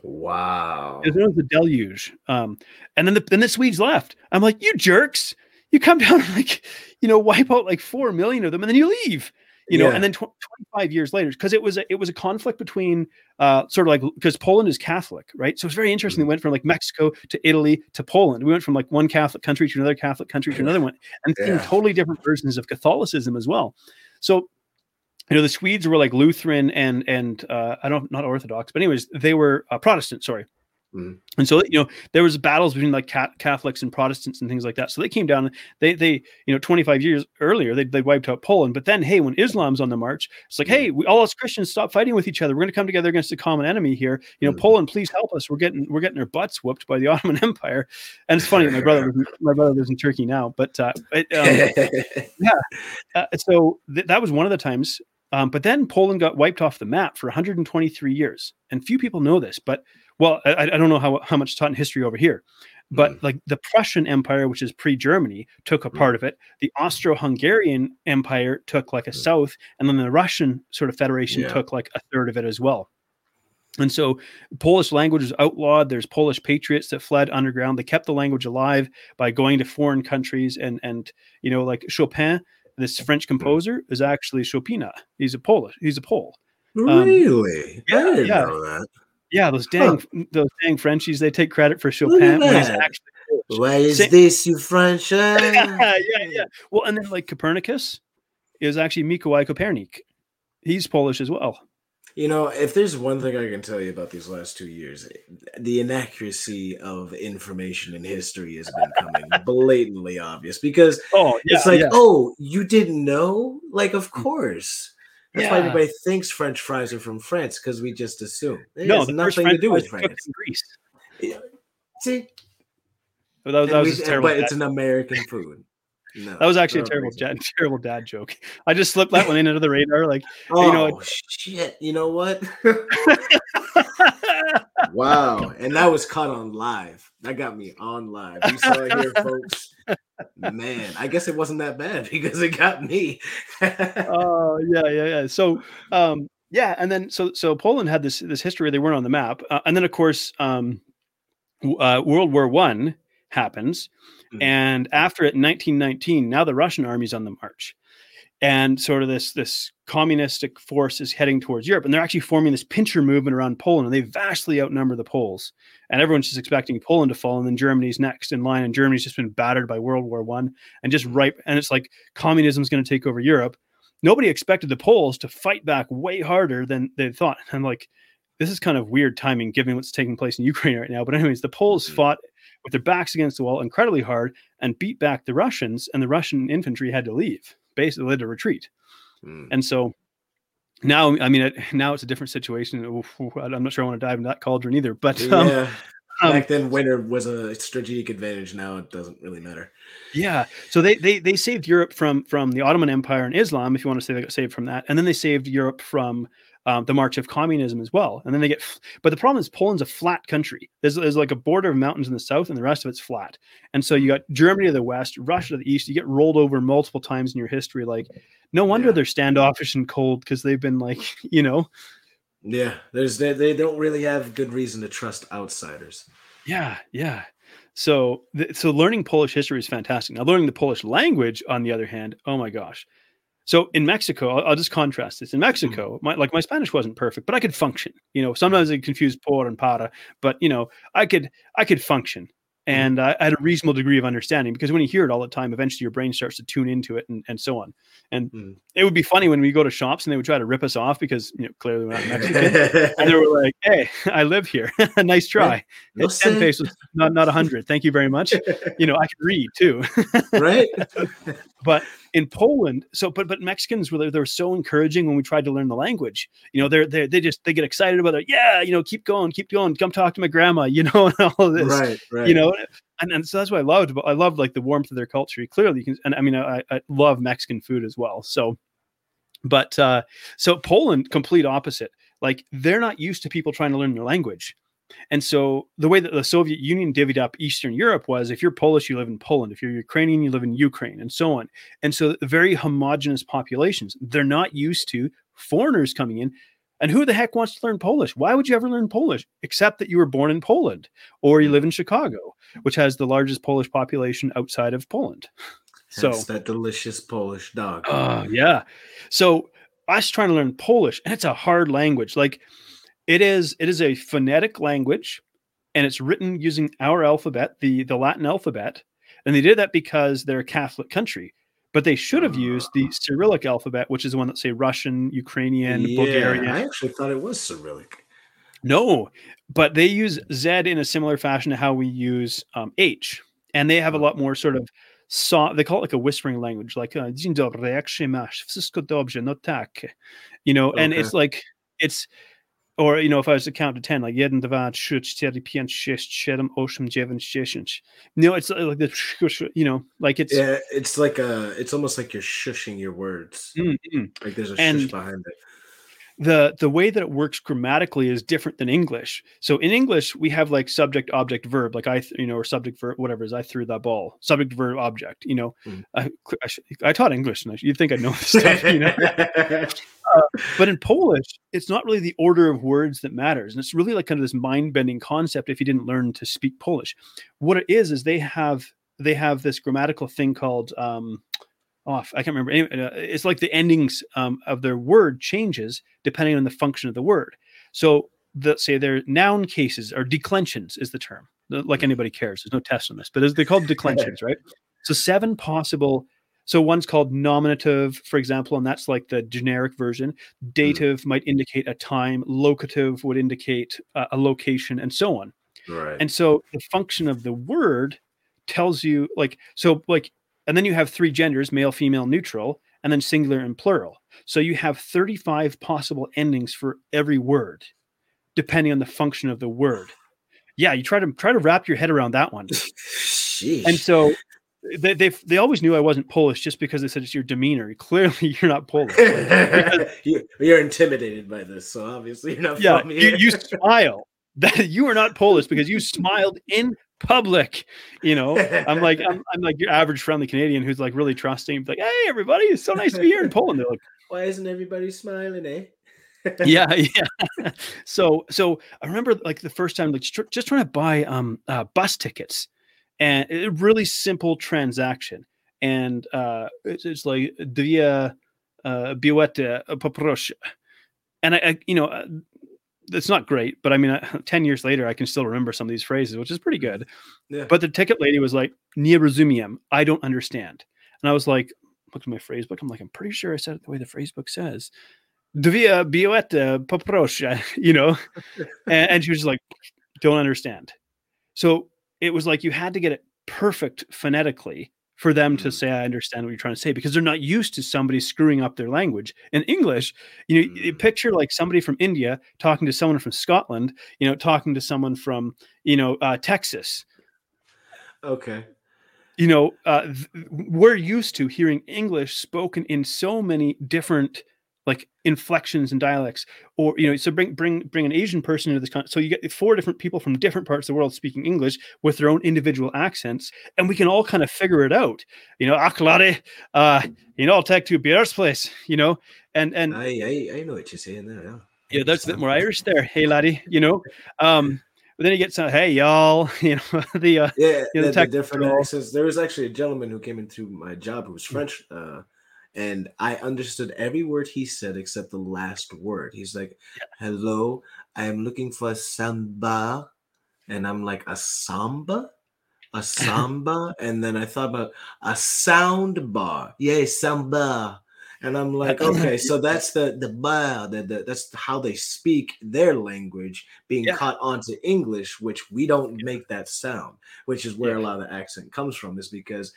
Wow. it was the deluge. Um, and then the then the Swedes left. I'm like, you jerks! You come down and like, you know, wipe out like four million of them, and then you leave. You know, Yeah. and then tw- 25 years later, because it was a, it was a conflict between uh, sort of like because Poland is Catholic, right? So it's very interesting. We went from like Mexico to Italy to Poland. We went from like one Catholic country to another Catholic country to another one, and Yeah. totally different versions of Catholicism as well. So you know the Swedes were like Lutheran and and uh, I don't not Orthodox, but anyways, they were uh, Protestant. Sorry, Mhm. and so you know there was battles between like Ca- Catholics and Protestants and things like that. So they came down. They they you know 25 years earlier they they wiped out Poland, but then hey when Islam's on the march, it's like hey we all us Christians stop fighting with each other. We're going to come together against a common enemy here. You know Mhm. Poland, please help us. We're getting we're getting our butts whooped by the Ottoman Empire. And it's funny my brother my brother lives in Turkey now, but uh, it, um, uh, so th- that was one of the times. Um, but then Poland got wiped off the map for 123 years, and few people know this. But well, I, I don't know how how much taught in history over here, but like the Prussian Empire, which is pre-Germany, took a part of it. The Austro-Hungarian Empire took like a south, and then the Russian sort of Federation Yeah. took like a third of it as well. And so Polish language was outlawed. There's Polish patriots that fled underground. They kept the language alive by going to foreign countries and and you know like Chopin, this French composer, is actually Chopina. He's a Polish. He's a Pole. Um, really? yeah, I didn't yeah. Know that. Yeah, those dang those dang Frenchies. They take credit for Chopin when he's actually Polish. Why is Say- this, you French? yeah, uh? yeah, yeah. Well, and then like Copernicus is actually Mikołaj Kopernik. He's Polish as well. You know, if there's one thing I can tell you about these last two years, the inaccuracy of information in history has been coming blatantly obvious because Oh, yeah, it's like, yeah. oh, you didn't know? Like, of course. That's why everybody thinks French fries are from France because we just assume. It no, has nothing to do with fries were cooked France. in Greece. See, But that was, that was we- a terrible. but it's an American food. No, that was actually a terrible, dad, terrible dad joke. I just slipped that one in under the radar. Like, Oh you know, oh, shit! You know what? wow, and that was caught on live. That got me on live. You saw it here, folks. Man, I guess it wasn't that bad because it got me. oh yeah, yeah, yeah. So, um, yeah, and then so so Poland had this this history they weren't on the map, uh, and then of course, um, uh, World War One happens, Mhm. and after it, in 1919, now the Russian army's on the march, and sort of this this communistic force is heading towards Europe, and they're actually forming this pincher movement around Poland, and they vastly outnumber the Poles, and everyone's just expecting Poland to fall, and then Germany's next in line, and Germany's just been battered by World War One, and just ripe, and it's like communism's going to take over Europe. nobody expected the Poles to fight back way harder than they thought. I'm like, this is kind of weird timing given what's taking place in Ukraine right now. But anyways, the Poles Mhm. fought with their backs against the wall incredibly hard and beat back the Russians, and the Russian infantry had to leave, basically led to retreat. Mm. And so now, I mean, now it's a different situation. I'm not sure I want to dive into that cauldron either. But um, yeah. um, Back then, winter was a strategic advantage. Now it doesn't really matter. Yeah. So they they they saved Europe from from the Ottoman Empire and Islam, if you want to say they got saved from that, and then they saved Europe from um, the march of communism as well. And then they get, but the problem is Poland's a flat country. There's there's like a border of mountains in the south, and the rest of it's flat. And so you got Germany to the west, Russia to the east. You get rolled over multiple times in your history. Like, no wonder Yeah. they're standoffish and cold because they've been like, you know, Yeah, there's they, they don't really have good reason to trust outsiders. Yeah, yeah. So, th- so learning Polish history is fantastic. Now, learning the Polish language, on the other hand, oh my gosh. So in Mexico, I'll, I'll just contrast this. In Mexico, my like my Spanish wasn't perfect, but I could function. You know, sometimes I confuse por and para, but you know, I could I could function, and I I had a reasonable degree of understanding because when you hear it all the time, eventually your brain starts to tune into it, and, and so on. And Mm. it would be funny when we go to shops and they would try to rip us off because you know clearly we're not Mexican, and they were like, "Hey, I live here. nice try." No It's 10 pesos, not not a hundred. Thank you very much. You know, I can read too. right? But in Poland, so but but Mexicans were they were so encouraging when we tried to learn the language. You know, they're they they just they get excited about it. Yeah, you know, keep going, keep going. Come talk to my grandma. You know, and all of this. right, right. You know, and, and so that's what I loved. But I loved like the warmth of their culture. Clearly, you can, and I mean, I, I love Mexican food as well. So, but uh, so Poland, complete opposite. Like they're not used to people trying to learn their language. And so the way that the Soviet Union divvied up Eastern Europe was if you're Polish, you live in Poland. If you're Ukrainian, you live in Ukraine, and so on. And so very homogenous populations. They're not used to foreigners coming in. And who the heck wants to learn Polish? Why would you ever learn Polish except that you were born in Poland or you hmm. live in Chicago, which has the largest Polish population outside of Poland? So that delicious Polish dog. Oh, yeah. So us trying to learn Polish, and it's a hard language. Like it is, it is a phonetic language, and it's written using our alphabet, the the Latin alphabet. And they did that because they're a Catholic country. But they should have used the Cyrillic alphabet, which is the one that say Russian, Ukrainian, yeah, Bulgarian. I actually thought it was Cyrillic. No, but they use Z in a similar fashion to how we use um, H, and they have a lot more sort of. They call it like a whispering language, like uh, "Dzień dobry, jak się masz? Wszystko dobrze, no tak," you know. And it's like it's, or you know, if I was to count to ten, like jeden, dwa, trzy, cztery, pięć, sześć, siedem, osiem, dziewięć, dziesięć. No, it's like the, you know, like it's. Yeah, it's like a. It's almost like you're shushing your words. Mm, mm. Like there's a And- shush behind it. the the way that it works grammatically is different than English. So in English, we have like subject, object, verb, like I, th- you know, or subject, verb, whatever it is. I threw that ball. Subject, verb, object. You know, Mm. I, I, I taught English, and I, you'd think I know this stuff. You know, but in Polish, it's not really the order of words that matters, and it's really like kind of this mind bending concept. If you didn't learn to speak Polish, what it is is they have they have this grammatical thing called. Um, off. I can't remember. Uh, it's like the endings um, of their word changes depending on the function of the word. So, the, say their noun cases or declensions is the term. Like anybody cares. There's no test on this, but they're called declensions, right? So, seven possible. So, one's called nominative, for example, and that's like the generic version. Dative might indicate a time. Locative would indicate uh, a location, and so on. right. And so the function of the word tells you like so like and then you have three genders, male, female, neutral, and then singular and plural. So you have 35 possible endings for every word depending on the function of the word. Yeah, you try to try to wrap your head around that one. Sheesh. And so they they they always knew I wasn't Polish just because they said it's your demeanor. Clearly you're not Polish. you, you're intimidated by this, so obviously you're not. yeah, from you, you smile. That you are not Polish because you smiled in public. You know, I'm like I'm, I'm like your average friendly Canadian who's like really trusting. Like, hey, everybody, it's so nice to be here in Poland. They're like, Why isn't everybody smiling, eh? yeah, yeah. so so I remember like the first time like just, just trying to buy um uh, bus tickets, and a really simple transaction, and uh it's, it's like dwie uh biłety poproszę, and I, I you know. Uh, it's not great, but I mean, uh, 10 years later, I can still remember some of these phrases, which is pretty good. Yeah. But the ticket lady was like, Nie rozumiem. I don't understand. And I was like, looked at my phrase book. I'm like, I'm pretty sure I said it the way the phrase book says. Dvia poprosha, you know, and, and she was like, don't understand. So it was like you had to get it perfect phonetically for them to Mm. say, I understand what you're trying to say, because they're not used to somebody screwing up their language. In English, you know, you Mm. picture like somebody from India talking to someone from Scotland, you know, talking to someone from, you know, uh, Texas. Okay. You know, uh, th- we're used to hearing English spoken in so many different like inflections and dialects or you know so bring bring bring an asian person into this con- so you get four different people from different parts of the world speaking english with their own individual accents and we can all kind of figure it out you know aklare uh you know i'll take to beer's place you know and and I, I I know what you're saying there. Yeah. yeah that's a bit more irish there hey laddie you know um but then you get some hey y'all you know the uh Yeah, You know, the, the tech- different accents. There was actually a gentleman who came into my job who was Hmm. French, uh, and I understood every word he said except the last word. He's like, "Hello, I am looking for a samba," and I'm like, "A samba." A samba, and then I thought about a sound bar. Yeah, samba. And I'm like, okay, so that's the the bar, the, the that's how they speak their language being Yeah. caught onto English, which we don't make that sound, which is where a lot of the accent comes from, is because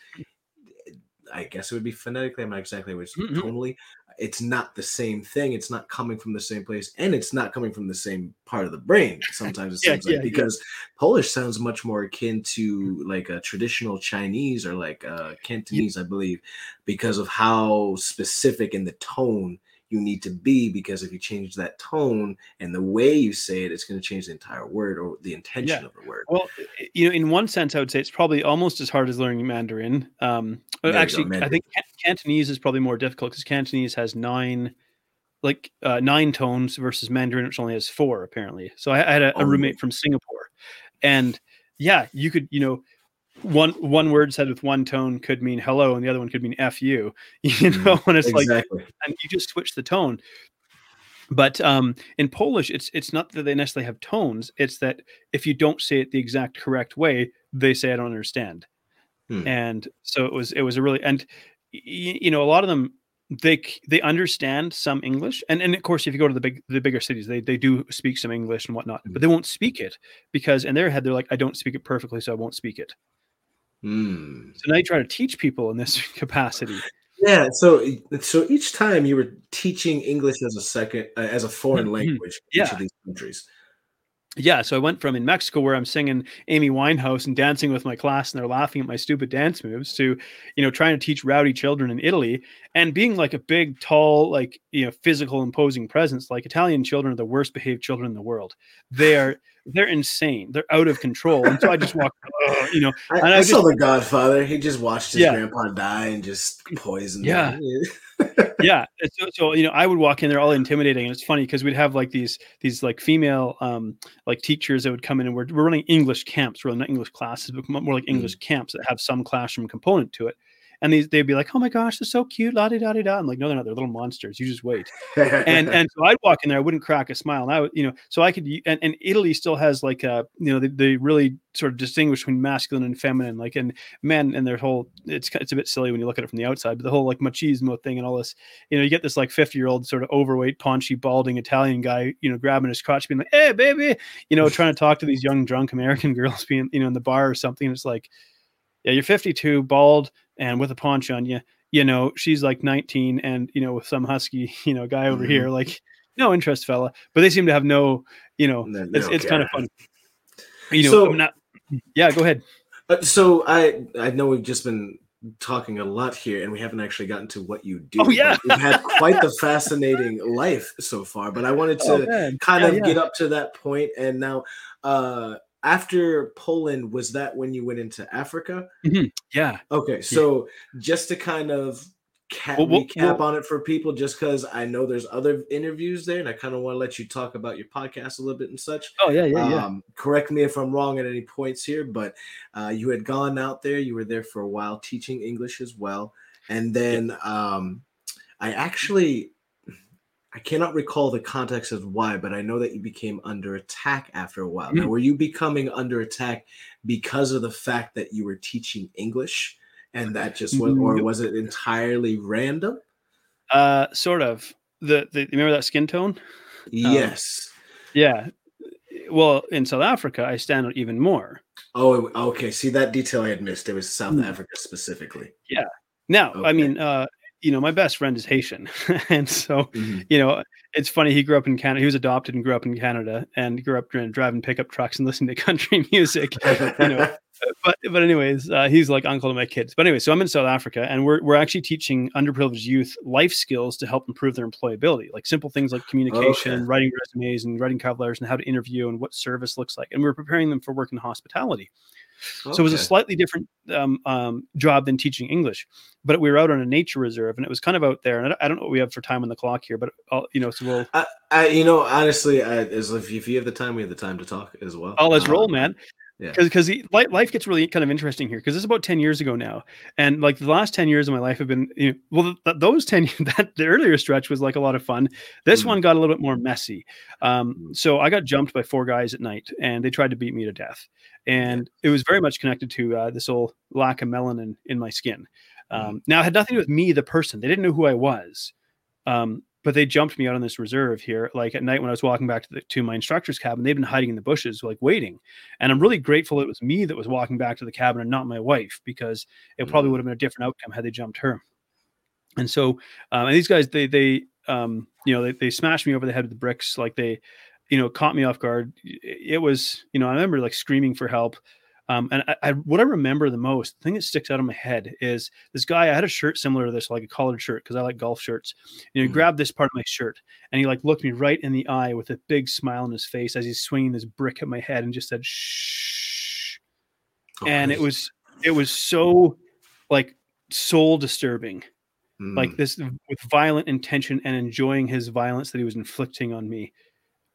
I guess it would be phonetically, I'm not exactly which Mhm. tonally. It's not the same thing. It's not coming from the same place, and it's not coming from the same part of the brain. Sometimes it Yeah, seems like yeah, yeah. because Polish sounds much more akin to like a traditional Chinese or like uh Cantonese, I believe, because of how specific in the tone you need to be. Because if you change that tone and the way you say it, it's going to change the entire word or the intention Yeah. of the word. Well, you know, in one sense, I would say it's probably almost as hard as learning Mandarin. Um, you go, actually, I think Cantonese is probably more difficult because Cantonese has nine, like uh, nine tones versus Mandarin, which only has four apparently. So I, I had a, a Oh. roommate from Singapore, and yeah, you could, you know, one one word said with one tone could mean hello, and the other one could mean f you. You know, when it's like and you just switch the tone. But um, in Polish, it's it's not that they necessarily have tones. It's that if you don't say it the exact correct way, they say I don't understand. Hmm. And so it was it was a really and y- you know a lot of them they they understand some English and and of course if you go to the big the bigger cities they they do speak some English and whatnot, but they won't speak it because in their head they're like I don't speak it perfectly, so I won't speak it. Hmm. So now you try to teach people in this capacity. Yeah, so so each time you were teaching English as a second uh, as a foreign Mhm. language in each of these countries. Yeah, so I went from in Mexico where I'm singing Amy Winehouse and dancing with my class and they're laughing at my stupid dance moves to, you know, trying to teach rowdy children in Italy and being like a big, tall, like, you know, physical imposing presence. Like Italian children are the worst behaved children in the world. They are they're insane. They're out of control. And so I just walk, "Ugh," uh, you know, I, And I I saw just- The Godfather. He just watched his Yeah. grandpa die and just poisoned. Yeah. yeah so, so you know i would walk in there all intimidating and it's funny because we'd have like these these like female um like teachers that would come in and we're, we're running english camps really not english classes but more like english camps that have some classroom component to it and these they'd be like oh my gosh they're so cute la di da di da i'm like no they're not they're little monsters you just wait and and so I'd walk in there, I wouldn't crack a smile. And I would, you know, so I could, and, and Italy still has like a, you know, they, they really sort of distinguish between masculine and feminine, like, and men and their whole, it's it's a bit silly when you look at it from the outside, but the whole like machismo thing and all this, you know, you get this like 50 year old sort of overweight, paunchy, balding Italian guy, you know, grabbing his crotch, being like, hey, baby, you know, trying to talk to these young drunk American girls being, you know, in the bar or something. It's like, yeah, you're 52, bald, and with a paunch on you you know, she's like 19 and, you know, with some husky, you know, guy over Mhm. here, like no interest fella, but they seem to have no, you know, No- it's, it's kind of fun. You know, So- not, yeah, go ahead. Uh, so I I know we've just been talking a lot here, and we haven't actually gotten to what you do. Oh, yeah. You've had quite the fascinating life so far, but I wanted to Oh, kind Yeah, of yeah. get up to that point, and now. uh after Poland, was that when you went into Africa? Yeah. Okay, so just to kind of ca- Well, well, recap well- on it for people, just because I know there's other interviews there, and I kind of want to let you talk about your podcast a little bit and such. Oh, yeah, yeah, yeah. Um, correct me if I'm wrong at any points here, but uh, you had gone out there. You were there for a while teaching English as well, and then um, I actually I cannot recall the context of why, but I know that you became under attack after a while. Mm. Now, were you becoming under attack because of the fact that you were teaching English? and that just was, or was it entirely random? Uh, sort of. The, the remember that skin tone? Yes. Yeah. Well, in South Africa, I stand out even more. Oh, okay. See that detail I had missed. It was South Hmm. Africa specifically. Yeah. Now, I mean, uh, you know, my best friend is Haitian, and so Mhm. you know, it's funny. He grew up in Canada. He was adopted and grew up in Canada, and grew up driving pickup trucks and listening to country music. You know, but but anyways, uh, he's like uncle to my kids. But anyway, so I'm in South Africa, and we're we're actually teaching underprivileged youth life skills to help improve their employability, like simple things like communication, Okay. writing resumes, and writing cover letters, and how to interview and what service looks like. And we're preparing them for work in hospitality. So it was a slightly different um, um, job than teaching English, but we were out on a nature reserve, and it was kind of out there. And I don't, I don't know what we have for time on the clock here, but I'll, you know, so we'll. I, I, you know, honestly, I, as if, you have the time, we have the time to talk as well. Oh, let's roll, Um, man. yeah. Because life, life gets really kind of interesting here. Because it's about ten years ago now, and like the last ten years of my life have been, you know, well, th- those ten that the earlier stretch was like a lot of fun. This Mhm. one got a little bit more messy. Um, Mhm. so I got jumped by four guys at night, and they tried to beat me to death. And it was very much connected to uh, this old lack of melanin in my skin. Um, Now it had nothing to do with me, the person. They didn't know who I was. Um, but they jumped me out on this reserve here, like at night when I was walking back to the to my instructor's cabin. They've been hiding in the bushes, like waiting. And I'm really grateful it was me that was walking back to the cabin and not my wife, because it probably Mhm. would have been a different outcome had they jumped her. And so, um, and these guys, they they um, you know they they smashed me over the head with the bricks, like they, you know, caught me off guard. It was, you know, I remember like screaming for help. Um, and I, I, what I remember the most, the thing that sticks out in my head is this guy. I had a shirt similar to this, like a collared shirt, because I like golf shirts. And he Mhm. grabbed this part of my shirt and he like looked me right in the eye with a big smile on his face as he's swinging this brick at my head and just said, "Shh." And it was, it was so like soul disturbing like Mm. this with violent intention and enjoying his violence that he was inflicting on me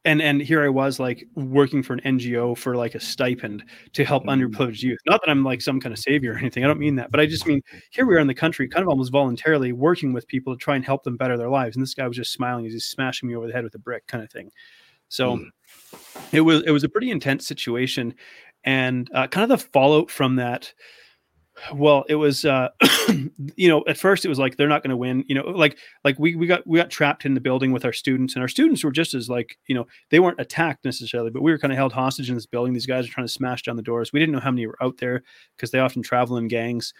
and and here i was like working for an ngo for like a stipend to help Mm. underprivileged youth not that i'm like some kind of savior or anything i don't mean that but i just mean here we are in the country kind of almost voluntarily working with people to try and help them better their lives and this guy was just smiling as he's smashing me over the head with a brick kind of thing so Mm. it was it was a pretty intense situation and uh, kind of the fallout from that well it was uh you know at first it was like they're not going to win you know like like we we got we got trapped in the building with our students and our students were just as like you know they weren't attacked necessarily but we were kind of held hostage in this building. These guys are trying to smash down the doors. We didn't know how many were out there because they often travel in gangs.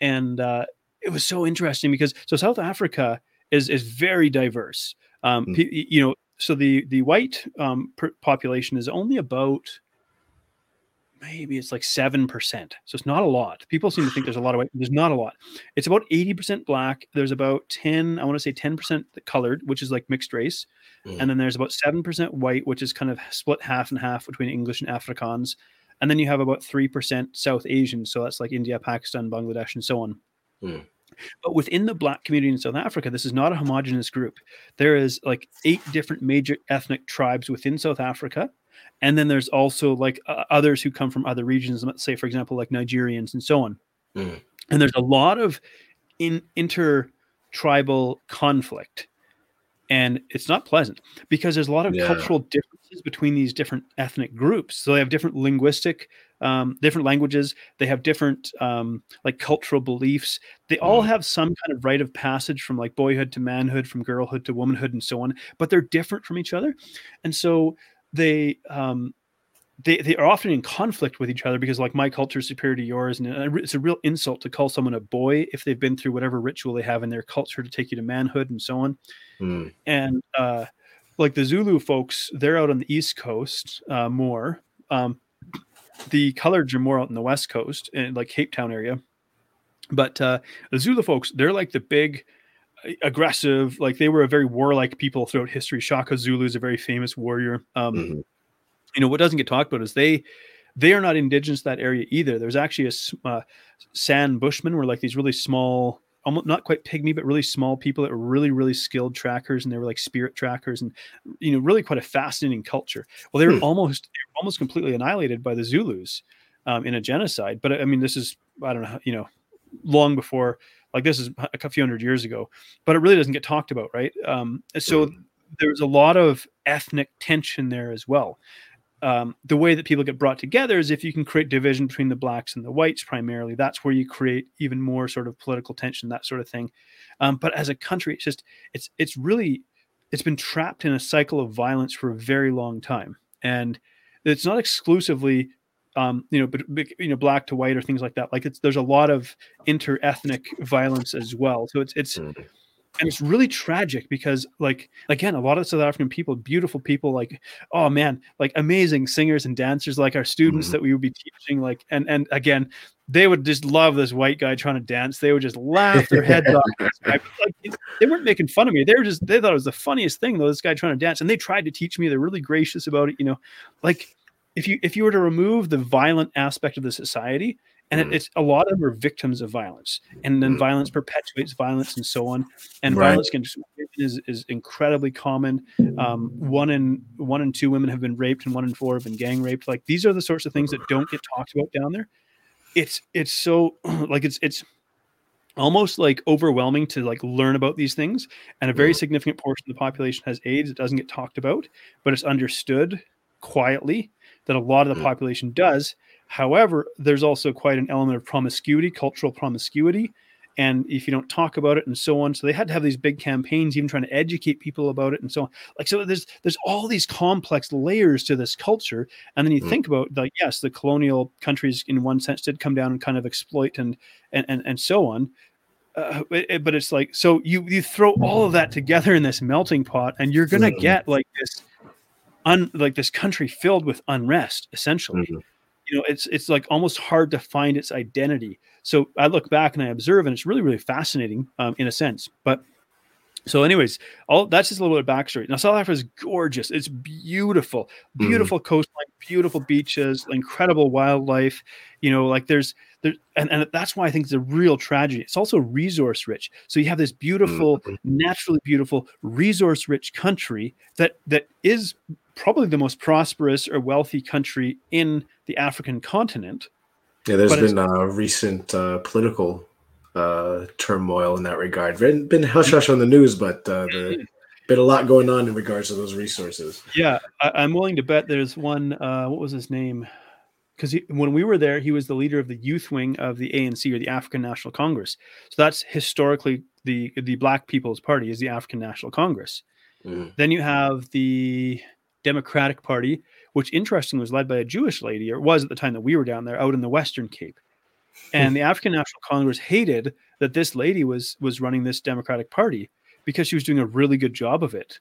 And uh it was so interesting because so south africa is is very diverse. Um Mm. you know so the the white um population is only about maybe it's like 7%. So it's not a lot. People seem to think there's a lot of white. There's not a lot. It's about 80% black. There's about 10, I want to say 10% colored, which is like mixed race. Mm. And then there's about 7% white, which is kind of split half and half between English and Afrikaans. And then you have about 3% South Asian. So that's like India, Pakistan, Bangladesh, and so on. Mm. But within the black community in South Africa, this is not a homogenous group. There is like eight different major ethnic tribes within South Africa. And then there's also like uh, others who come from other regions, let's say, for example, like Nigerians and so on. Mm. And there's a lot of in inter-tribal conflict. And it's not pleasant because there's a lot of Yeah. cultural differences between these different ethnic groups. So they have different linguistic, um, different languages. They have different um, like cultural beliefs. They all Mm. have some kind of rite of passage from like boyhood to manhood, from girlhood to womanhood, and so on. But they're different from each other, and so they um, they they are often in conflict with each other because like my culture is superior to yours, and it's a real insult to call someone a boy if they've been through whatever ritual they have in their culture to take you to manhood and so on Mm. and uh, like the Zulu folks, they're out on the East Coast uh, more. Um, the Coloreds are more out in the West Coast, in like Cape Town area. But uh, the Zulu folks, they're like the big, aggressive. Like they were a very warlike people throughout history. Shaka Zulu is a very famous warrior. Um, Mhm. You know what doesn't get talked about is they they are not indigenous to that area either. There's actually a uh, San Bushmen were like these really small, almost not quite pygmy, but really small people that were really, really skilled trackers, and they were like spirit trackers, and you know, really quite a fascinating culture. Well, they were Hmm. almost they were almost completely annihilated by the Zulus um, in a genocide. But I mean, this is I don't know you know, long before like this is a few hundred years ago, but it really doesn't get talked about, right? Um, so Mm. there's a lot of ethnic tension there as well. um, the way that people get brought together is if you can create division between the blacks and the whites primarily that's where you create even more sort of political tension that sort of thing um, but as a country it's just it's it's really it's been trapped in a cycle of violence for a very long time and it's not exclusively um, you know, but, you know, black to white or things like that. Like it's there's a lot of inter-ethnic violence as well. So it's it's Mm. and it's really tragic because like again, a lot of South African people, beautiful people, like oh man, like amazing singers and dancers, like our students Mhm. that we would be teaching, like and and again, they would just love this white guy trying to dance. They would just laugh their heads off. at this guy. Like, they weren't making fun of me. They were just they thought it was the funniest thing though. This guy trying to dance, and they tried to teach me. They're really gracious about it. You know, like if you if you were to remove the violent aspect of the society and it, Mm. it's a lot of them are victims of violence and then Mm. violence perpetuates violence and so on and Right. violence against women is, is incredibly common um, one in one in two women have been raped and one in four have been gang raped like these are the sorts of things that don't get talked about down there it's it's so like it's it's almost like overwhelming to like learn about these things and a very Mm. significant portion of the population has aids it doesn't get talked about but it's understood quietly that a lot of the Mm. population does however there's also quite an element of promiscuity cultural promiscuity and if you don't talk about it and so on so they had to have these big campaigns even trying to educate people about it and so on like so there's there's all these complex layers to this culture and then you Mm. think about like yes the colonial countries in one sense did come down and kind of exploit and and and, and so on uh, it- but it's like so you you throw all of that together in this melting pot and you're gonna Mhm. get like this un like this country filled with unrest essentially. Mhm. you know it's it's like almost hard to find its identity. So i look back and i observe and it's really really fascinating um, in a sense. But so anyways all that's just a little bit of backstory. Now south africa is gorgeous. It's beautiful. Mhm. beautiful coastline beautiful beaches incredible wildlife. You know like there's there and, and that's why i think it's a real tragedy. It's also resource rich. So you have this beautiful Mhm. naturally beautiful resource rich country that that is probably the most prosperous or wealthy country in the african continent Yeah, there's But been uh, recent uh, political uh, turmoil in that regard. Been, been hush hush on the news, but uh, the, been a lot going on in regards to those resources. Yeah, I, I'm willing to bet there's one. Uh, what was his name? Because when we were there, he was the leader of the youth wing of the ANC or the African National Congress. So that's historically the the Black People's Party is the African National Congress. Mhm. Then you have the Democratic Party, which interestingly was led by a Jewish lady, or was at the time that we were down there, out in the Western Cape. Hmm. And the African National Congress hated that this lady was was running this Democratic Party because she was doing a really good job of it.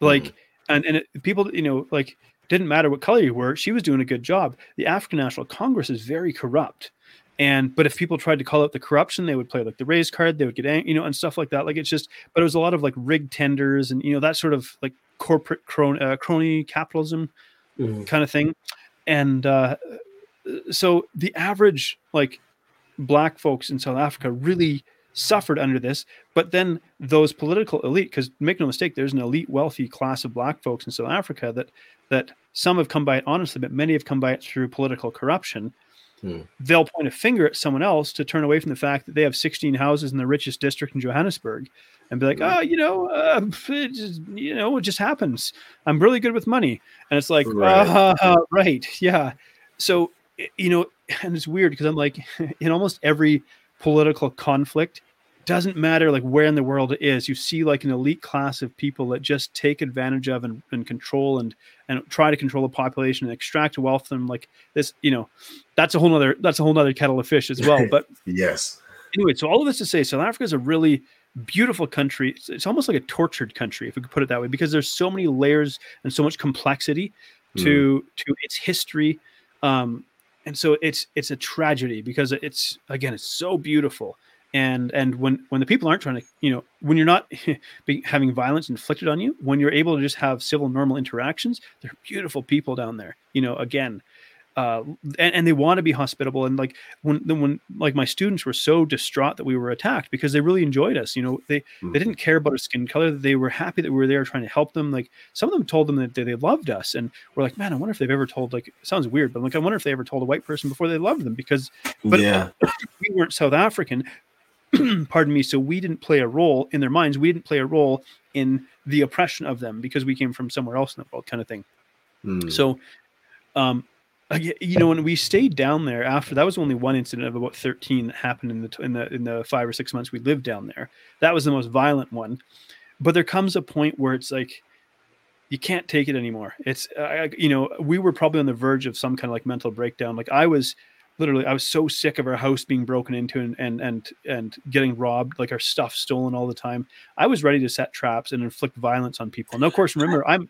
Hmm. Like, and and it, people, you know, like didn't matter what color you were, she was doing a good job. The African National Congress is very corrupt. And but if people tried to call out the corruption, they would play like the raise card, they would get ang- you know, and stuff like that. Like it's just, but it was a lot of like rigged tenders and you know that sort of like corporate crony, uh, crony capitalism Mhm. kind of thing. And uh, so the average like black folks in South Africa really suffered under this. But then those political elite, because make no mistake, there's an elite, wealthy class of black folks in South Africa that that some have come by it honestly, but many have come by it through political corruption. Hmm. They'll point a finger at someone else to turn away from the fact that they have 16 houses in the richest district in Johannesburg, and be like, Hmm. "Oh, you know, uh, it just, you know, it just happens. I'm really good with money," and it's like, Right. uh, right, yeah. So you know, and it's weird because I'm like, in almost every political conflict, doesn't matter like where in the world it is, you see like an elite class of people that just take advantage of and, and control and and try to control the population and extract wealth from like this, you know, that's a whole nother that's a whole nother kettle of fish as well. But Yes. anyway, so all of this to say, South Africa is a really beautiful country. It's, it's almost like a tortured country, if we could put it that way, because there's so many layers and so much complexity to to its history. Um, and so it's it's a tragedy because it's again it's so beautiful and and when when the people aren't trying to you know when you're not being, having violence inflicted on you when you're able to just have civil normal interactions they're beautiful people down there you know again uh, and, and they want to be hospitable and like when when like my students were so distraught that we were attacked because they really enjoyed us you know they they didn't care about our skin color they were happy that we were there trying to help them like some of them told them that they, they loved us and we're like man i wonder if they've ever told like it sounds weird but like i wonder if they ever told a white person before they loved them because but yeah. we weren't south african pardon me so we didn't play a role in their minds we didn't play a role in the oppression of them because we came from somewhere else in the world kind of thing Mm. so um, you know, when we stayed down there after that was only one incident of about 13 that happened in the in the in the five or six months we lived down there. That was the most violent one. But there comes a point where it's like you can't take it anymore. It's uh, you know, we were probably on the verge of some kind of like mental breakdown. Like I was literally I was so sick of our house being broken into and and and and getting robbed, like our stuff stolen all the time. I was ready to set traps and inflict violence on people. And of course, remember, I'm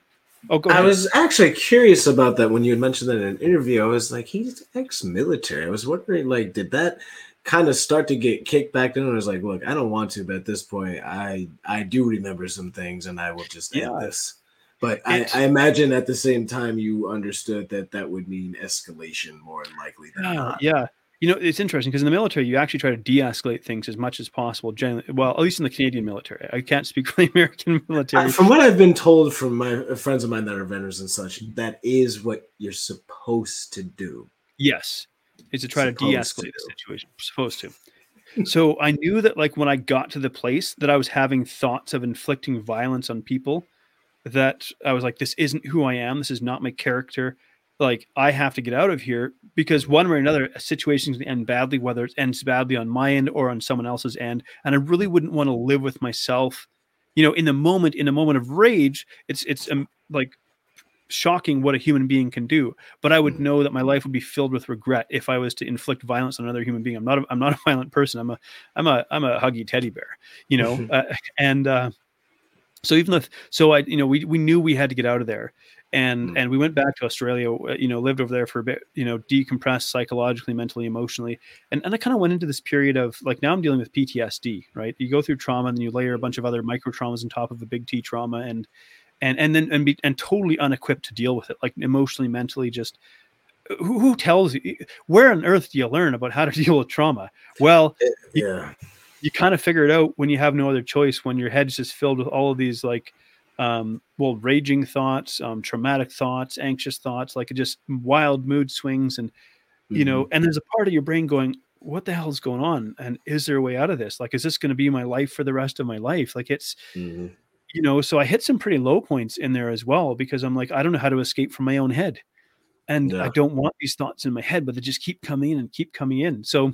Oh, I was actually curious about that when you had mentioned that in an interview. I was like, he's ex-military. I was wondering, like, did that kind of start to get kicked back in? I was like, look, I don't want to, but at this point, I I do remember some things, and I will just end Yeah. this. But I, It- I imagine at the same time, you understood that that would mean escalation more likely than Yeah, not. yeah. You know, it's interesting because in the military, you actually try to de-escalate things as much as possible. Generally, well, at least in the Canadian military. I can't speak for the American military. Uh, From what I've been told from my friends of mine that are veterans and such, that is what you're supposed to do. Yes, is to try to de-escalate the situation. Supposed to. so I knew that, like, when I got to the place, that I was having thoughts of inflicting violence on people. That I was like, this isn't who I am. This is not my character. Like, I have to get out of here because one way or another, a situation's to end badly, whether it ends badly on my end or on someone else's end. And I really wouldn't want to live with myself. You know, in the moment, in a moment of rage, it's it's um, like shocking what a human being can do but I would Mhm. know that my life would be filled with regret if I was to inflict violence on another human being. I'm not a, I'm not a violent person. I'm a I'm a I'm a huggy teddy bear, you know. uh, and uh, so even if so, I you know we we knew we had to get out of there, and Mm. and we went back to Australia. uh, You know, lived over there for a bit. You know, decompressed psychologically, mentally, emotionally, and and I kind of went into this period of like now I'm dealing with PTSD. Right, you go through trauma, and then you layer a bunch of other micro traumas on top of a big T trauma, and and and then and be and totally unequipped to deal with it, like emotionally, mentally, just who, who tells you where on earth do you learn about how to deal with trauma? Well, You- Yeah. you kind of figure it out when you have no other choice, when your head's just filled with all of these like um well raging thoughts, um traumatic thoughts, anxious thoughts, like just wild mood swings and you know, and there's a part of your brain going, what the hell's going on? And is there a way out of this? Like, is this going to be my life for the rest of my life? Like it's Mhm. you know, so I hit some pretty low points in there as well because I'm like, I don't know how to escape from my own head. And I don't want these thoughts in my head, but they just keep coming in and keep coming in. So,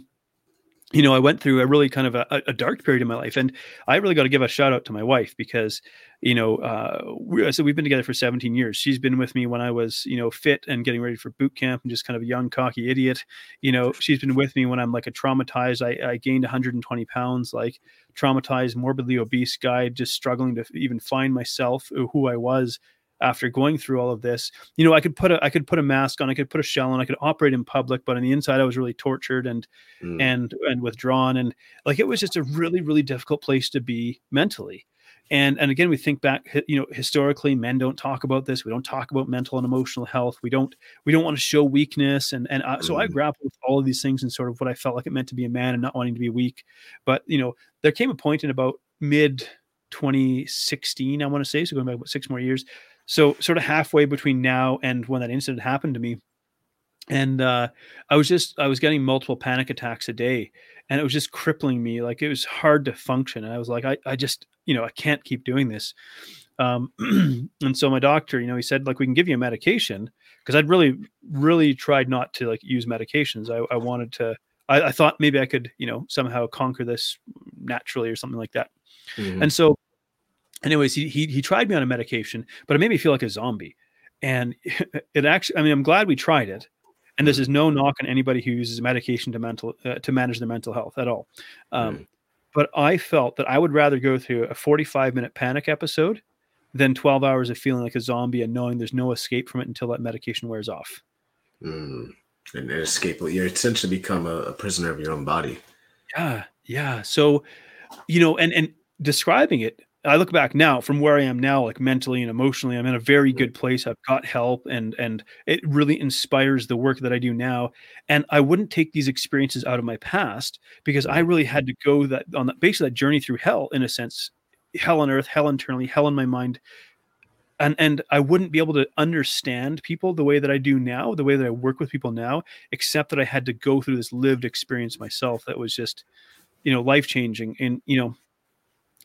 you know, I went through a really kind of a, a dark period in my life. And I really got to give a shout out to my wife because, you know, uh, we, so we've been together for 17 years. She's been with me when I was, you know, fit and getting ready for boot camp and just kind of a young, cocky idiot. You know, she's been with me when I'm like a traumatized, I, I gained 120 pounds, like traumatized, morbidly obese guy, just struggling to even find myself, uh, who I was after going through all of this. You know, I could put a I could put a mask on, I could put a shell on, I could operate in public, but on the inside I was really tortured and Mm. and and withdrawn and like it was just a really really difficult place to be mentally. And and again we think back you know historically men don't talk about this. We don't talk about mental and emotional health. We don't we don't want to show weakness and and uh, so I Mhm. grappled with all of these things and sort of what I felt like it meant to be a man and not wanting to be weak. But you know, there came a point in about mid 2016, I want to say, so going back about six more years. So sort of halfway between now and when that incident happened to me. And uh, I was just I was getting multiple panic attacks a day, and it was just crippling me. Like it was hard to function. And I was like, I, I just you know I can't keep doing this. Um, and so my doctor, you know, he said like we can give you a medication because I'd really really tried not to like use medications. I, I wanted to. I, I thought maybe I could you know somehow conquer this naturally or something like that. Mhm. And so, anyways, he, he he tried me on a medication, but it made me feel like a zombie. And it actually, I mean, I'm glad we tried it. And this is no knock on anybody who uses medication to mental uh, to manage their mental health at all. Um, Right. But I felt that I would rather go through a 45 minute panic episode than 12 hours of feeling like a zombie and knowing there's no escape from it until that medication wears off. Mm. And an escape. You essentially become a, a prisoner of your own body. Yeah, yeah. So, you know, and and describing it, I look back now from where I am now, like mentally and emotionally, I'm in a very good place. I've got help, and and it really inspires the work that I do now. And I wouldn't take these experiences out of my past because I really had to go that on that basically that journey through hell in a sense, hell on earth, hell internally, hell in my mind. And, and I wouldn't be able to understand people the way that I do now, the way that I work with people now, except that I had to go through this lived experience myself that was just you know life changing and you know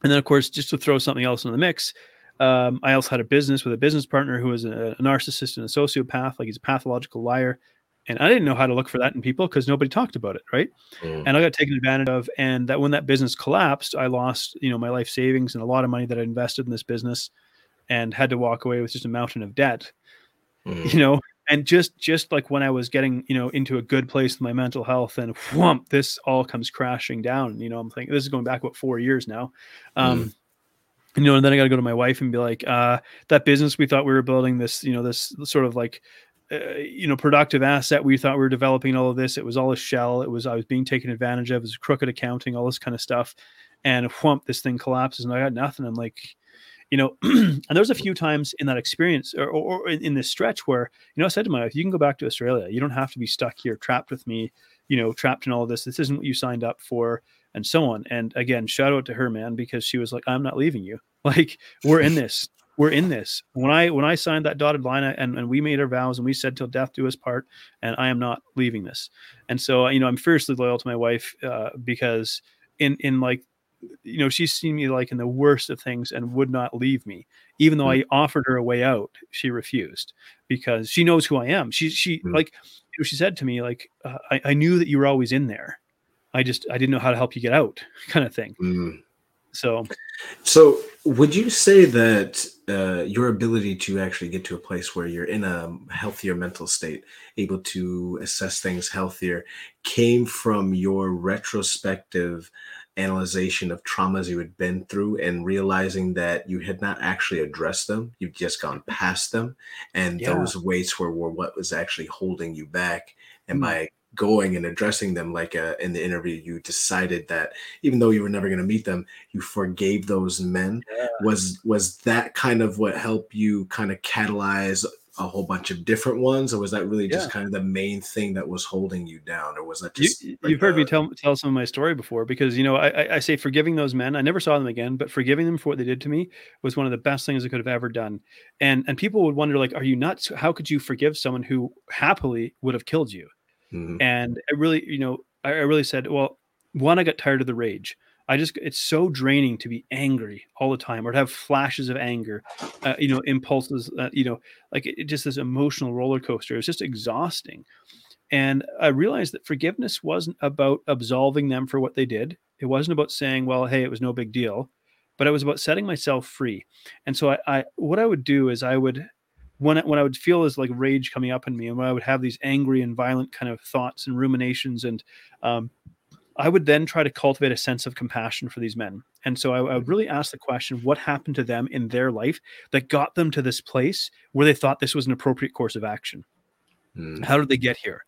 and then of course just to throw something else in the mix Um, I also had a business with a business partner who was a, a narcissist and a sociopath, like he's a pathological liar. And I didn't know how to look for that in people because nobody talked about it, right? Mm. And I got taken advantage of. And that when that business collapsed, I lost, you know, my life savings and a lot of money that I invested in this business, and had to walk away with just a mountain of debt. Mm. You know, and just just like when I was getting, you know, into a good place with my mental health, and whump, this all comes crashing down. You know, I'm thinking this is going back about four years now. Um, you know, and then I got to go to my wife and be like, uh, that business we thought we were building this, you know, this sort of like, uh, you know, productive asset we thought we were developing all of this. It was all a shell. It was, I was being taken advantage of. It was crooked accounting, all this kind of stuff. And whump, this thing collapses and I got nothing. I'm like, you know, and there's a few times in that experience or, or, or in, in this stretch where, you know, I said to my wife, you can go back to Australia. You don't have to be stuck here, trapped with me, you know, trapped in all of this. This isn't what you signed up for and so on. And again, shout out to her, man, because she was like, I'm not leaving you. Like, we're in this. We're in this. When I when I signed that dotted line and, and we made our vows and we said till death do us part, and I am not leaving this. And so, you know, I'm fiercely loyal to my wife uh, because in in like you know she's seen me like in the worst of things and would not leave me. Even though i offered her a way out she refused because she knows who i am. She she Mm. like you know, she said to me like uh, I, I knew that you were always in there. I just i didn't know how to help you get out kind of thing. Mm. so So, would you say that uh, your ability to actually get to a place where you're in a healthier mental state, able to assess things healthier, came from your retrospective analyzation of traumas you had been through and realizing that you had not actually addressed them, you've just gone past them, and Yeah. those weights were, were what was actually holding you back, and Mm. by going and addressing them like uh, in the interview you decided that even though you were never going to meet them you forgave those men was was that kind of what helped you kind of catalyze a whole bunch of different ones or was that really just Yeah. kind of the main thing that was holding you down or was that just you- like you've heard me tell tell some of my story before because you know I, I- say forgiving those men. I never saw them again, but forgiving them for what they did to me was one of the best things I could have ever done. And and people would wonder like, are you nuts? How could you forgive someone who happily would have killed you? Mhm. And I really, you know, I, I really said, well, one, I got tired of the rage. I just, it's so draining to be angry all the time or to have flashes of anger, uh, you know, impulses, uh, you know, like it, it just this emotional roller coaster. It's just exhausting. And I realized that forgiveness wasn't about absolving them for what they did. It wasn't about saying, well, hey, it was no big deal, but it was about setting myself free. And so I, I what I would do is I would, when I, when I would feel this like rage coming up in me, and when I would have these angry and violent kind of thoughts and ruminations, and um, I would then try to cultivate a sense of compassion for these men. And so I, I would really ask the question, what happened to them in their life that got them to this place where they thought this was an appropriate course of action? Mm. How did they get here?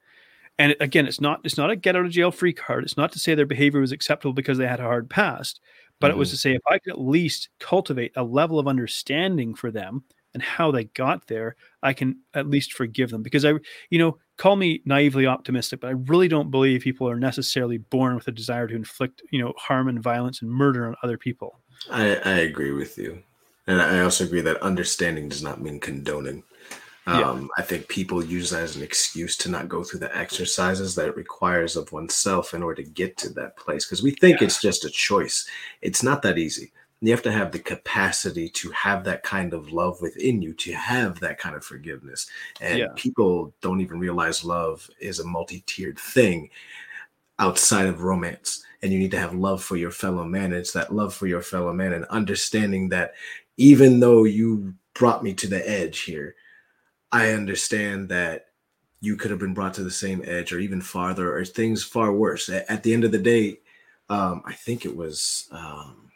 And again, it's not it's not a get out of jail free card. It's not to say their behavior was acceptable because they had a hard past, but it was Mhm. to say if I could at least cultivate a level of understanding for them and how they got there, I can at least forgive them. Because I, you know, call me naively optimistic, but I really don't believe people are necessarily born with a desire to inflict, you know, harm and violence and murder on other people. I, I agree with you. And I also agree that understanding does not mean condoning. Yeah. Um, I think people use that as an excuse to not go through the exercises that it requires of oneself in order to get to that place. Because we think it's just a choice. It's not that easy. You have to have the capacity to have that kind of love within you, to have that kind of forgiveness. And Yeah. people don't even realize love is a multi tiered thing outside of romance and you need to have love for your fellow man it's that love for your fellow man and understanding that even though you brought me to the edge here i understand that you could have been brought to the same edge or even farther or things far worse at, at the end of the day um, i think it was um,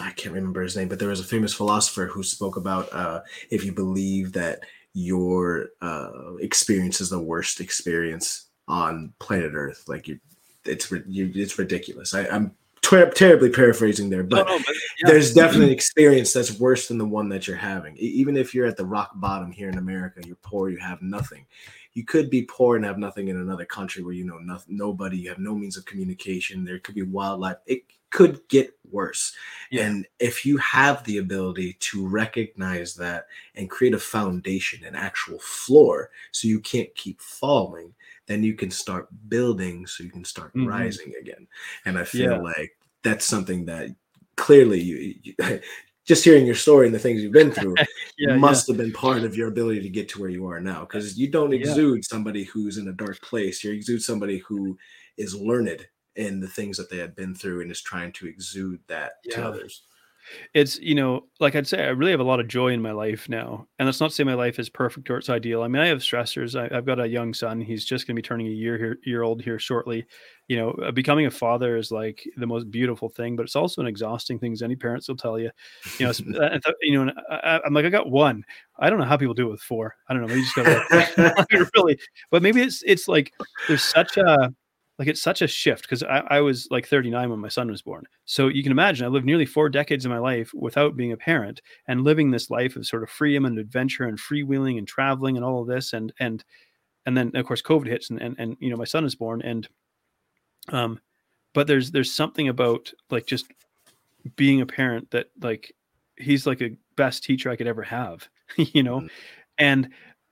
i can't remember his name but there was a famous philosopher who spoke about uh, if you believe that your uh, experience is the worst experience on planet Earth. Like you, it's you, it's ridiculous. I, I'm ter- terribly paraphrasing there, but No, but yeah. there's definitely an experience that's worse than the one that you're having. Even if you're at the rock bottom here in America, you're poor, you have nothing. You could be poor and have nothing in another country where you know nothing, nobody, you have no means of communication. There could be wildlife. It could get worse. Yeah. And if you have the ability to recognize that and create a foundation, an actual floor, so you can't keep falling, then you can start building so you can start Mhm. rising again. And I feel Yeah. like that's something that clearly you, you just hearing your story and the things you've been through yeah, must have been part of your ability to get to where you are now. Because you don't Yeah. exude somebody who's in a dark place. You exude somebody who is learned in the things that they had been through and is trying to exude that to others. it's you know like i'd say i really have a lot of joy in my life now. And that's not say my life is perfect or it's ideal. I mean i have stressors. I, i've got a young son. He's just going to be turning a year here year old here shortly. You know uh, becoming a father is like the most beautiful thing but it's also an exhausting thing as any parents will tell you. You know uh, you know I, i'm like i got one. I don't know how people do it with four. I don't know. Maybe you just gotta really. But maybe it's it's like there's such a like it's such a shift because I, I was like 39 when my son was born so you can imagine i lived nearly four decades of my life without being a parent and living this life of sort of freedom and adventure and freewheeling and traveling and all of this and and and then of course covid hits and and, and you know my son is born and um but there's there's something about like just being a parent that like he's like a best teacher i could ever have you know Mhm. and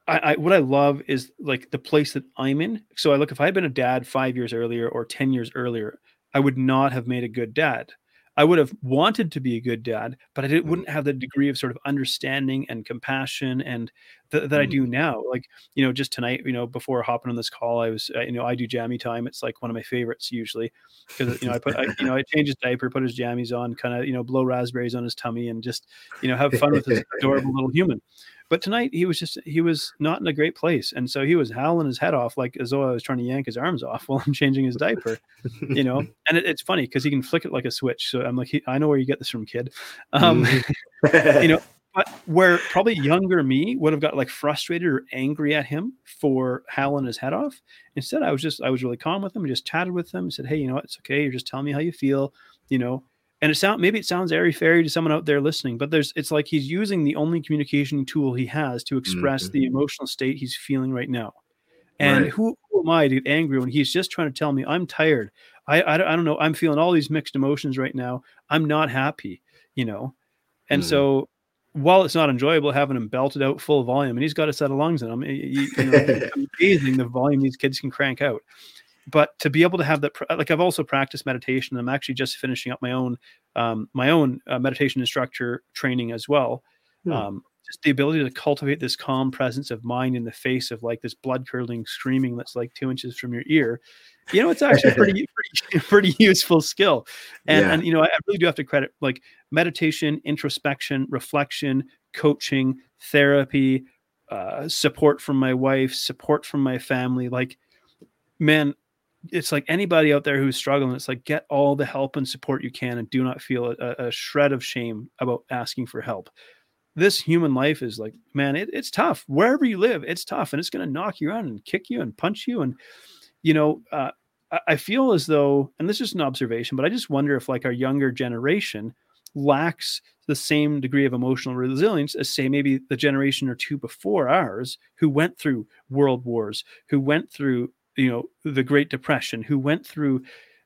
I, I what I love is like the place that I'm in. So I look if I had been a dad five years earlier or ten years earlier, I would not have made a good dad. I would have wanted to be a good dad, but I didn't, Mhm. wouldn't have the degree of sort of understanding and compassion and th- that I Mhm. do now. Like you know, just tonight, you know, before hopping on this call, I was uh, you know I do jammy time. It's like one of my favorites usually because you know I put I, you know I change his diaper, put his jammies on, kind of you know blow raspberries on his tummy, and just you know have fun with this adorable little human. But tonight he was just he was not in a great place, and so he was howling his head off like as though I was trying to yank his arms off while I'm changing his diaper, you know. And it, it's funny because he can flick it like a switch. So I'm like, he, I know where you get this from, kid. Um, you know, but where probably younger me would have got like frustrated or angry at him for howling his head off. Instead, I was just I was really calm with him. I just chatted with him, said, "Hey, you know what? It's okay. You're just telling me how you feel, you know." And it sound maybe it sounds airy fairy to someone out there listening, but there's it's like he's using the only communication tool he has to express Mhm. the emotional state he's feeling right now. And Right. who, who am I to get angry when he's just trying to tell me I'm tired? I, I don't I don't know. I'm feeling all these mixed emotions right now. I'm not happy, you know. And Mhm. so while it's not enjoyable having him belted out full volume, and he's got a set of lungs in him, y- y- you know, amazing the volume these kids can crank out. But to be able to have that, like I've also practiced meditation. I'm actually just finishing up my own, um, my own uh, meditation instructor training as well. Hmm. Um, just the ability to cultivate this calm presence of mind in the face of like this blood curdling screaming that's like two inches from your ear. You know, it's actually a pretty, pretty, pretty useful skill. And, Yeah. and you know, I I really do have to credit like meditation, introspection, reflection, coaching, therapy, uh, support from my wife, support from my family. Like, man, it's like anybody out there who's struggling, it's like get all the help and support you can and do not feel a, a shred of shame about asking for help. This human life is like, man, it, it's tough. Wherever you live, it's tough and it's going to knock you around and kick you and punch you. And, you know, uh, I- I feel as though, and this is an observation, but I just wonder if like our younger generation lacks the same degree of emotional resilience as say maybe the generation or two before ours who went through world wars, who went through, you know, the Great Depression, who went through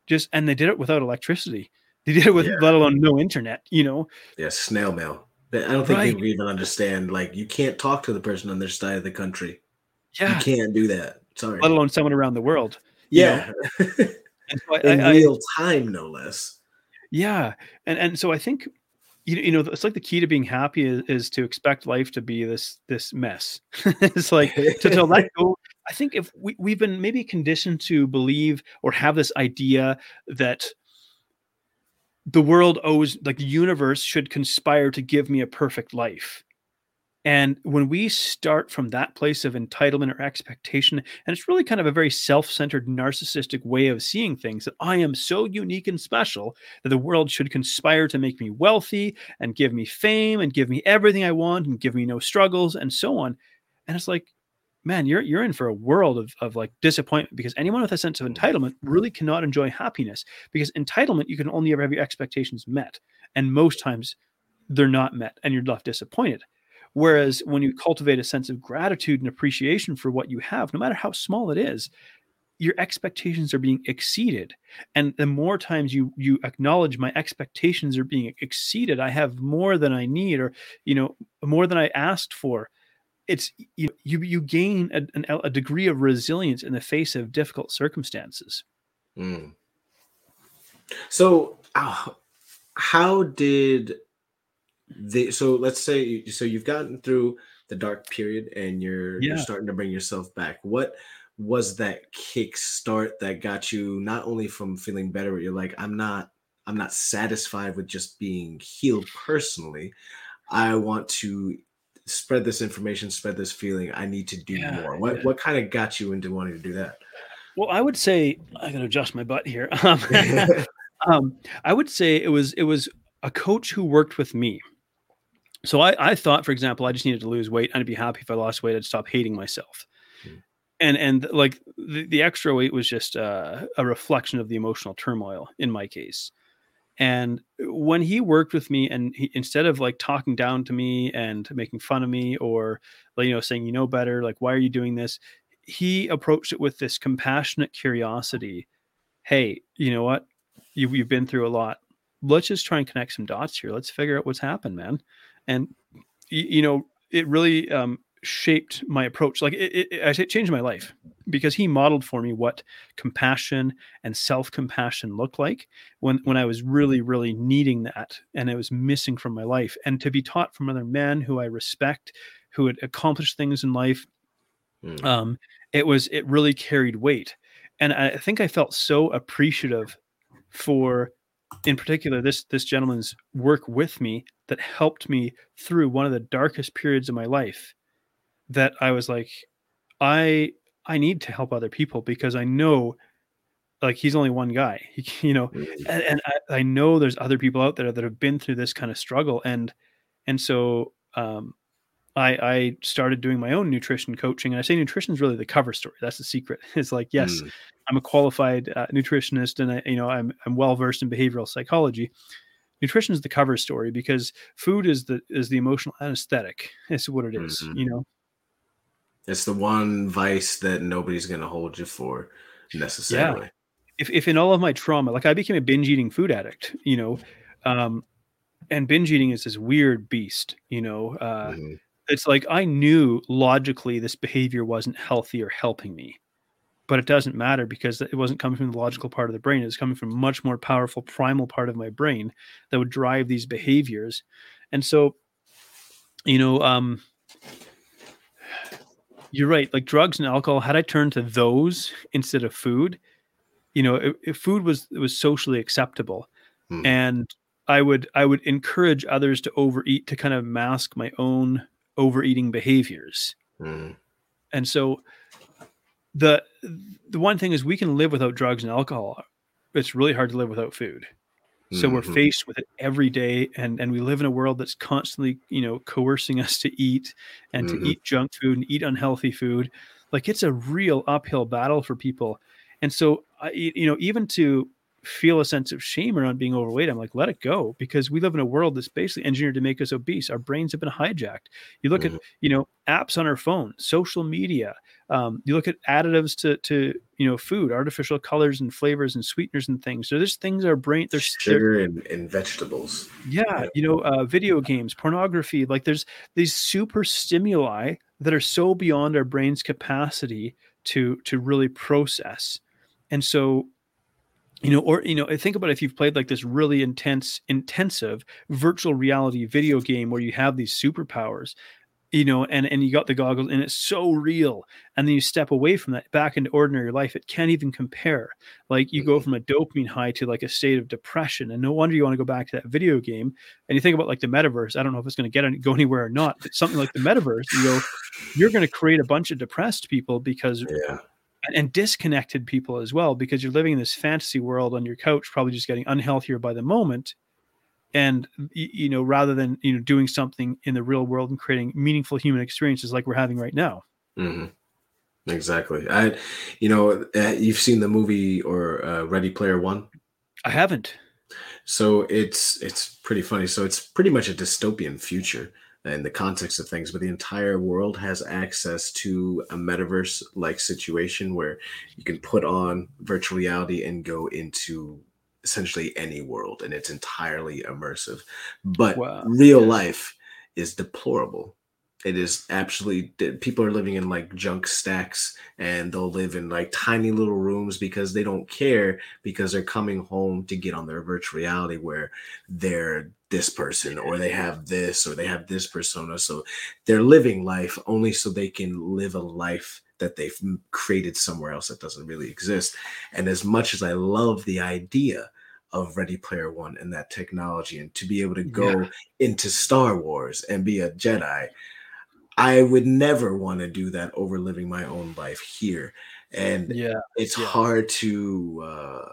just and they did it without electricity. They did it with Yeah. let alone no internet, you know. yeah, snail mail. I don't think Right. people even understand. Like, you can't talk to the person on their side of the country. Yeah. You can't do that. Sorry. Let alone someone around the world. you yeah, so I- in I- I- real time, no less. Yeah, and and so I think you you know it's like the key to being happy is, is to expect life to be this this mess. it's like to, to let go. I think if we we've been maybe conditioned to believe or have this idea that the world owes like the universe should conspire to give me a perfect life. And when we start from that place of entitlement or expectation, and it's really kind of a very self centered, narcissistic way of seeing things that I am so unique and special that the world should conspire to make me wealthy and give me fame and give me everything I want and give me no struggles and so on. And it's like, man, you're you're in for a world of, of like disappointment because anyone with a sense of entitlement really cannot enjoy happiness because entitlement, you can only ever have your expectations met. And most times they're not met and you're left disappointed. Whereas when you cultivate a sense of gratitude and appreciation for what you have, no matter how small it is, your expectations are being exceeded. And the more times you you acknowledge my expectations are being exceeded, I have more than I need, or you know, more than I asked for. It's you you, you gain a, an, a degree of resilience in the face of difficult circumstances. Mm. So, uh, how did the so let's say so you've gotten through the dark period and you're you're starting to bring yourself back. What was that kick start that got you not only from feeling better, but you're like, I'm not I'm not satisfied with just being healed personally. I want to spread this information, spread this feeling. I need to do Yeah, more. What yeah. what kind of got you into wanting to do that? Well, I would say I gotta adjust my butt here. Um, um, I would say it was it was a coach who worked with me. So I, I thought, for example, I just needed to lose weight. I'd be happy if I lost weight. I'd stop hating myself. Mm. And and like the, the extra weight was just uh, a reflection of the emotional turmoil in my case. And when he worked with me, and he, instead of like talking down to me and making fun of me, or you know saying you know better, like why are you doing this? He approached it with this compassionate curiosity. Hey, you know what? You, you've been through a lot. Let's just try and connect some dots here. Let's figure out what's happened, man. And y- you know, it really um, shaped my approach. Like it, it, it, it changed my life because he modeled for me what compassion and self-compassion looked like when when I was really really needing that and it was missing from my life and to be taught from other men who I respect who had accomplished things in life Mm. um it was it really carried weight and I think I felt so appreciative for in particular this this gentleman's work with me that helped me through one of the darkest periods of my life that I was like I I need to help other people because I know like he's only one guy he, you know Mm. and, and I, I know there's other people out there that have been through this kind of struggle and and so um I, I started doing my own nutrition coaching and i say nutrition is really the cover story that's the secret it's like yes Mm. i'm a qualified uh, nutritionist and I, you know i'm, I'm well versed in behavioral psychology nutrition is the cover story because food is the is the emotional anesthetic it's what it is, Mhm. you know It's the one vice that nobody's gonna hold you for necessarily. Yeah. if, if in all of my trauma, like I became a binge eating food addict, you know, um, and binge eating is this weird beast, you know, uh, Mhm. it's like I knew logically this behavior wasn't healthy or helping me, but it doesn't matter because it wasn't coming from the logical part of the brain. It was coming from a much more powerful primal part of my brain that would drive these behaviors. And so, you know, um, you're right. Like drugs and alcohol, had I turned to those instead of food, you know, if, food was was socially acceptable, Hmm. and I would I would encourage others to overeat to kind of mask my own overeating behaviors. Mhm. And so the the one thing is we can live without drugs and alcohol. It's really hard to live without food. So we're Mhm. faced with it every day and and we live in a world that's constantly, you know, coercing us to eat and Mhm. to eat junk food and eat unhealthy food. Like it's a real uphill battle for people. And so I you know, even to feel a sense of shame around being overweight, I'm like, let it go because we live in a world that's basically engineered to make us obese. Our brains have been hijacked. You look Mhm. at, you know, apps on our phone, social media. Um, you look at additives to to you know food, artificial colors and flavors and sweeteners and things. So there's things our brain there's there- sugar and, and vegetables. yeah, Yeah. you know, uh, video games, pornography. Like there's these super stimuli that are so beyond our brain's capacity to to really process. And so, you know, or you know, think about if you've played like this really intense, intensive virtual reality video game where you have these superpowers, you know, and and you got the goggles and it's so real, and then you step away from that back into ordinary life. It can't even compare. Like you go mm-hmm. from a dopamine high to like a state of depression, and no wonder you want to go back to that video game. And you think about like the metaverse. I don't know if it's going to get any, go anywhere or not. But something like the metaverse, you go, you're going to create a bunch of depressed people because Yeah. and, and disconnected people as well because you're living in this fantasy world on your couch, probably just getting unhealthier by the moment. And you know, rather than you know doing something in the real world and creating meaningful human experiences like we're having right now. mm-hmm. Exactly. I, you know, uh, you've seen the movie or uh, Ready Player One. I haven't. So it's it's pretty funny. So it's pretty much a dystopian future in the context of things, but the entire world has access to a metaverse like situation where you can put on virtual reality and go into essentially any world and it's entirely immersive. But Wow. real life is deplorable. It is absolutely people are living in like junk stacks and they'll live in like tiny little rooms because they don't care because they're coming home to get on their virtual reality where they're this person or they have this or they have this persona so they're living life only so they can live a life that they've created somewhere else that doesn't really exist and as much as i love the idea of ready player one and that technology and to be able to go Yeah. into star wars and be a jedi i would never want to do that over living my own life here and Yeah. it's Yeah. hard to uh,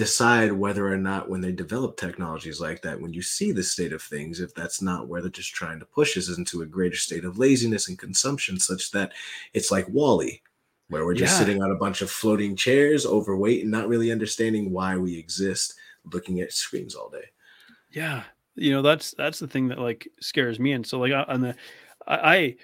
decide whether or not when they develop technologies like that when you see the state of things if that's not where they're just trying to push us into a greater state of laziness and consumption such that it's like WALL-E where we're just Yeah. sitting on a bunch of floating chairs overweight and not really understanding why we exist looking at screens all day Yeah, you know that's that's the thing that like scares me. And so like uh, on the, I, I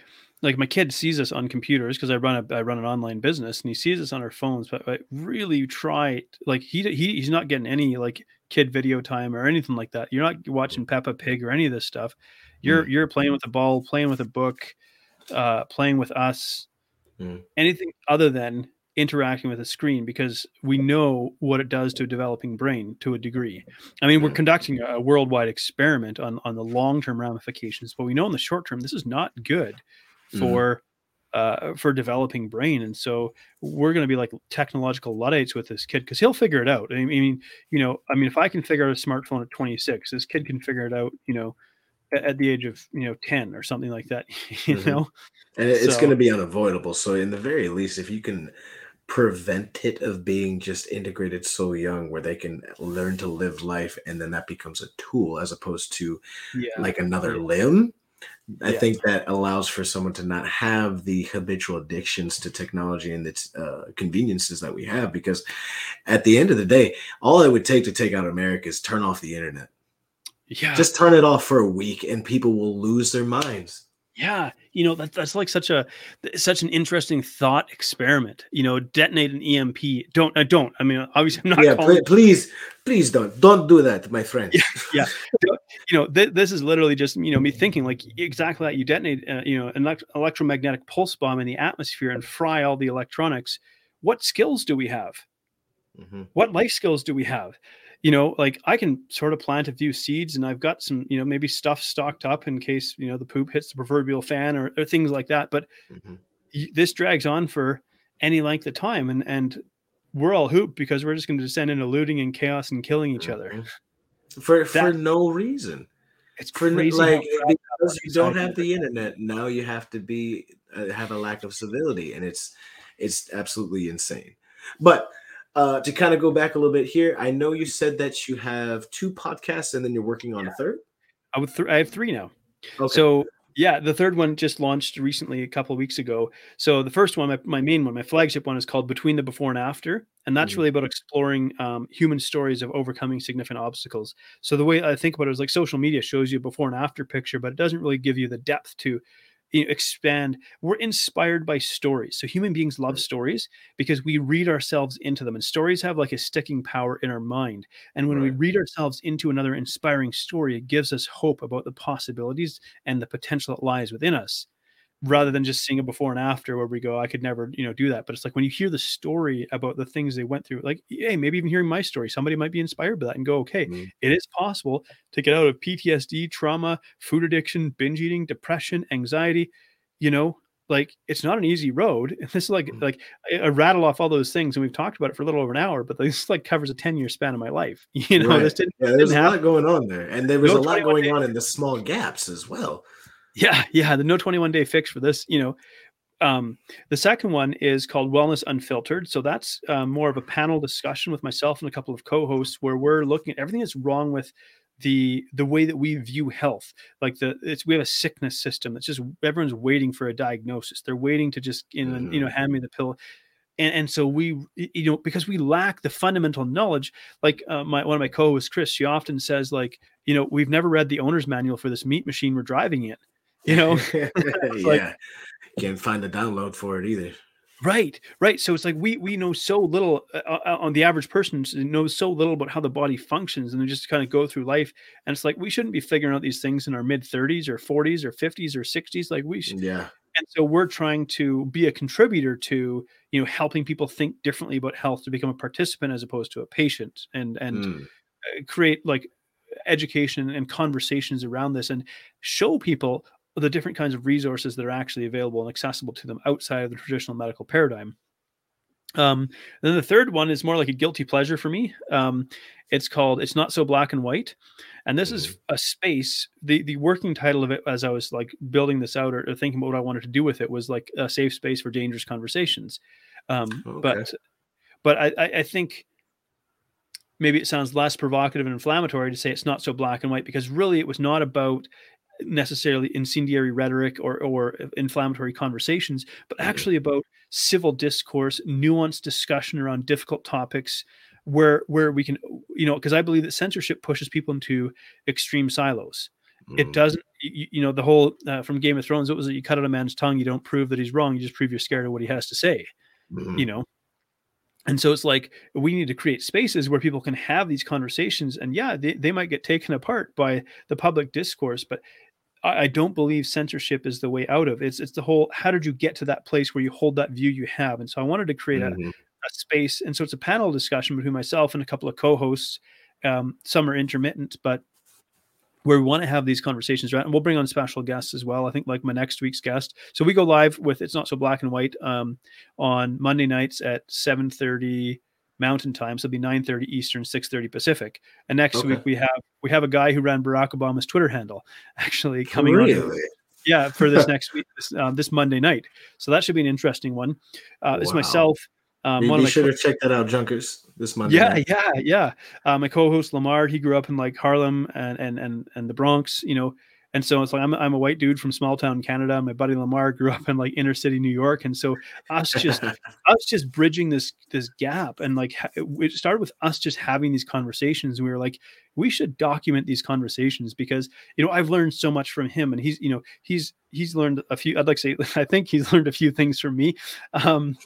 like my kid sees us on computers because I run a I run an online business and he sees us on our phones. But I really try like he he he's not getting any like kid video time or anything like that. You're not watching Peppa Pig or any of this stuff. You're you're playing with a ball, playing with a book, uh, playing with us. Mm. Anything other than interacting with a screen because we know what it does to a developing brain to a degree. I mean, we're Mm. conducting a worldwide experiment on on the long term ramifications, but we know in the short term this is not good Mhm. for uh, for developing brain, and so we're going to be like technological luddites with this kid because he'll figure it out. I mean, you know, I mean, if I can figure out a smartphone at 26, this kid can figure it out, you know, at, the age of you know 10 or something like that. You Mhm. know, and it's So- going to be unavoidable so in the very least if you can prevent it of being just integrated so young where they can learn to live life and then that becomes a tool as opposed to yeah, like another limb i Yeah. think that allows for someone to not have the habitual addictions to technology and its uh, conveniences that we have because at the end of the day all it would take to take out america is turn off the internet. Yeah, just turn it off for a week and people will lose their minds Yeah, you know that that's like such a such an interesting thought experiment. You know, detonate an EMP. Don't I don't. I mean, obviously, I'm not yeah calling. pl- please please don't don't do that my friend Yeah. You know, th- this is literally just you know me thinking like exactly that. You detonate, uh, you know, an elect- electromagnetic pulse bomb in the atmosphere and fry all the electronics. What skills do we have? Mhm. what life skills do we have you know like i can sort of plant a few seeds and i've got some you know maybe stuff stocked up in case you know the poop hits the proverbial fan or, or things like that but Mhm. y- this drags on for any length of time and and we're all hooped because we're just going to descend into looting and chaos and killing each other Mhm. for for That- no reason it's for crazy like because you don't have the internet now you have to be uh, have a lack of civility and it's it's absolutely insane but uh to kind of go back a little bit here i know you said that you have two podcasts and then you're working on a third I, would th- I have three now okay So yeah, the third one just launched recently a couple of weeks ago. So the first one, my, my main one, my flagship one, is called Between the Before and After, and that's Mhm. really about exploring um, human stories of overcoming significant obstacles. So the way I think about it is like social media shows you a before and after picture, but it doesn't really give you the depth to you know, expand. We're inspired by stories. So human beings love stories because we read ourselves into them, and stories have like a sticking power in our mind. And when we read ourselves into another inspiring story, it gives us hope about the possibilities and the potential that lies within us rather than just seeing a before and after where we go i could never you know do that but it's like when you hear the story about the things they went through like hey maybe even hearing my story somebody might be inspired by that and go okay Mhm. it is possible to get out of ptsd trauma food addiction binge eating depression anxiety you know like it's not an easy road and this is like Mhm. like I, rattle off all those things and we've talked about it for a little over an hour but this like covers a 10 year span of my life you know Right. this didn't yeah there's a didn't lot happen. going on there and there was No a lot going days. on in the small gaps as well Yeah, yeah, the no 21 day fix for this, you know. Um, the second one is called Wellness Unfiltered. So that's um, more of a panel discussion with myself and a couple of co-hosts where we're looking at everything that's wrong with the the way that we view health. Like the it's we have a sickness system that's just everyone's waiting for a diagnosis. They're waiting to just you know, you know hand me the pill. And, and so we you know because we lack the fundamental knowledge like uh, my one of my co-hosts chris she often says like you know we've never read the owner's manual for this meat machine we're driving in you know? Yeah like- can't find the download for it either. Right right so it's like we we know so little uh, uh, on the average person knows so little about how the body functions and they just kind of go through life and it's like we shouldn't be figuring out these things in our mid 30s or 40s or 50s or 60s like we should yeah. and so we're trying to be a contributor to you know helping people think differently about health to become a participant as opposed to a patient and and Mm. uh, create like education and conversations around this and show people the different kinds of resources that are actually available and accessible to them outside of the traditional medical paradigm. Um, then the third one is more like a guilty pleasure for me. Um, it's called "It's Not So Black and White," and this is a space. the The working title of it, as I was like building this out or, or thinking about what I wanted to do with it, was like a safe space for dangerous conversations. Um, Okay. But, but I, I, I think maybe it sounds less provocative and inflammatory to say it's not so black and white because really it was not about necessarily incendiary rhetoric or, or inflammatory conversations, but actually about civil discourse, nuanced discussion around difficult topics where where we can you know because I believe that censorship pushes people into extreme silos. It Mm. doesn't you, you know the whole uh, from Game of Thrones it was that you cut out a man's tongue you don't prove that he's wrong you just prove you're scared of what he has to say Mhm. you know and so it's like we need to create spaces where people can have these conversations and yeah they, they might get taken apart by the public discourse but I, I don't believe censorship is the way out of it. it's it's the whole how did you get to that place where you hold that view you have and so i wanted to create a, Mhm. a space and so it's a panel discussion between myself and a couple of co-hosts um, some are intermittent but where we want to have these conversations right and we'll bring on special guests as well i think like my next week's guest so we go live with it's not so black and white um, on monday nights at 7.30 mountain time so it'll be 9.30 eastern 6.30 pacific and next Okay. week we have we have a guy who ran barack obama's twitter handle actually coming on really? yeah for this next week this, um, this monday night so that should be an interesting one uh, it's myself um, Be, one of my sure to check that out, Junkers, this Monday. yeah, night. yeah, yeah. Uh, my co-host Lamar, he grew up in like Harlem and and and and the Bronx, you know. And so it's like I'm I'm a white dude from small town Canada. My buddy Lamar grew up in like inner city New York, and so us just us just bridging this this gap, and like it started with us just having these conversations. And we were like, we should document these conversations because you know I've learned so much from him, and he's you know he's he's learned a few. I'd like to say I think he's learned a few things from me. Um,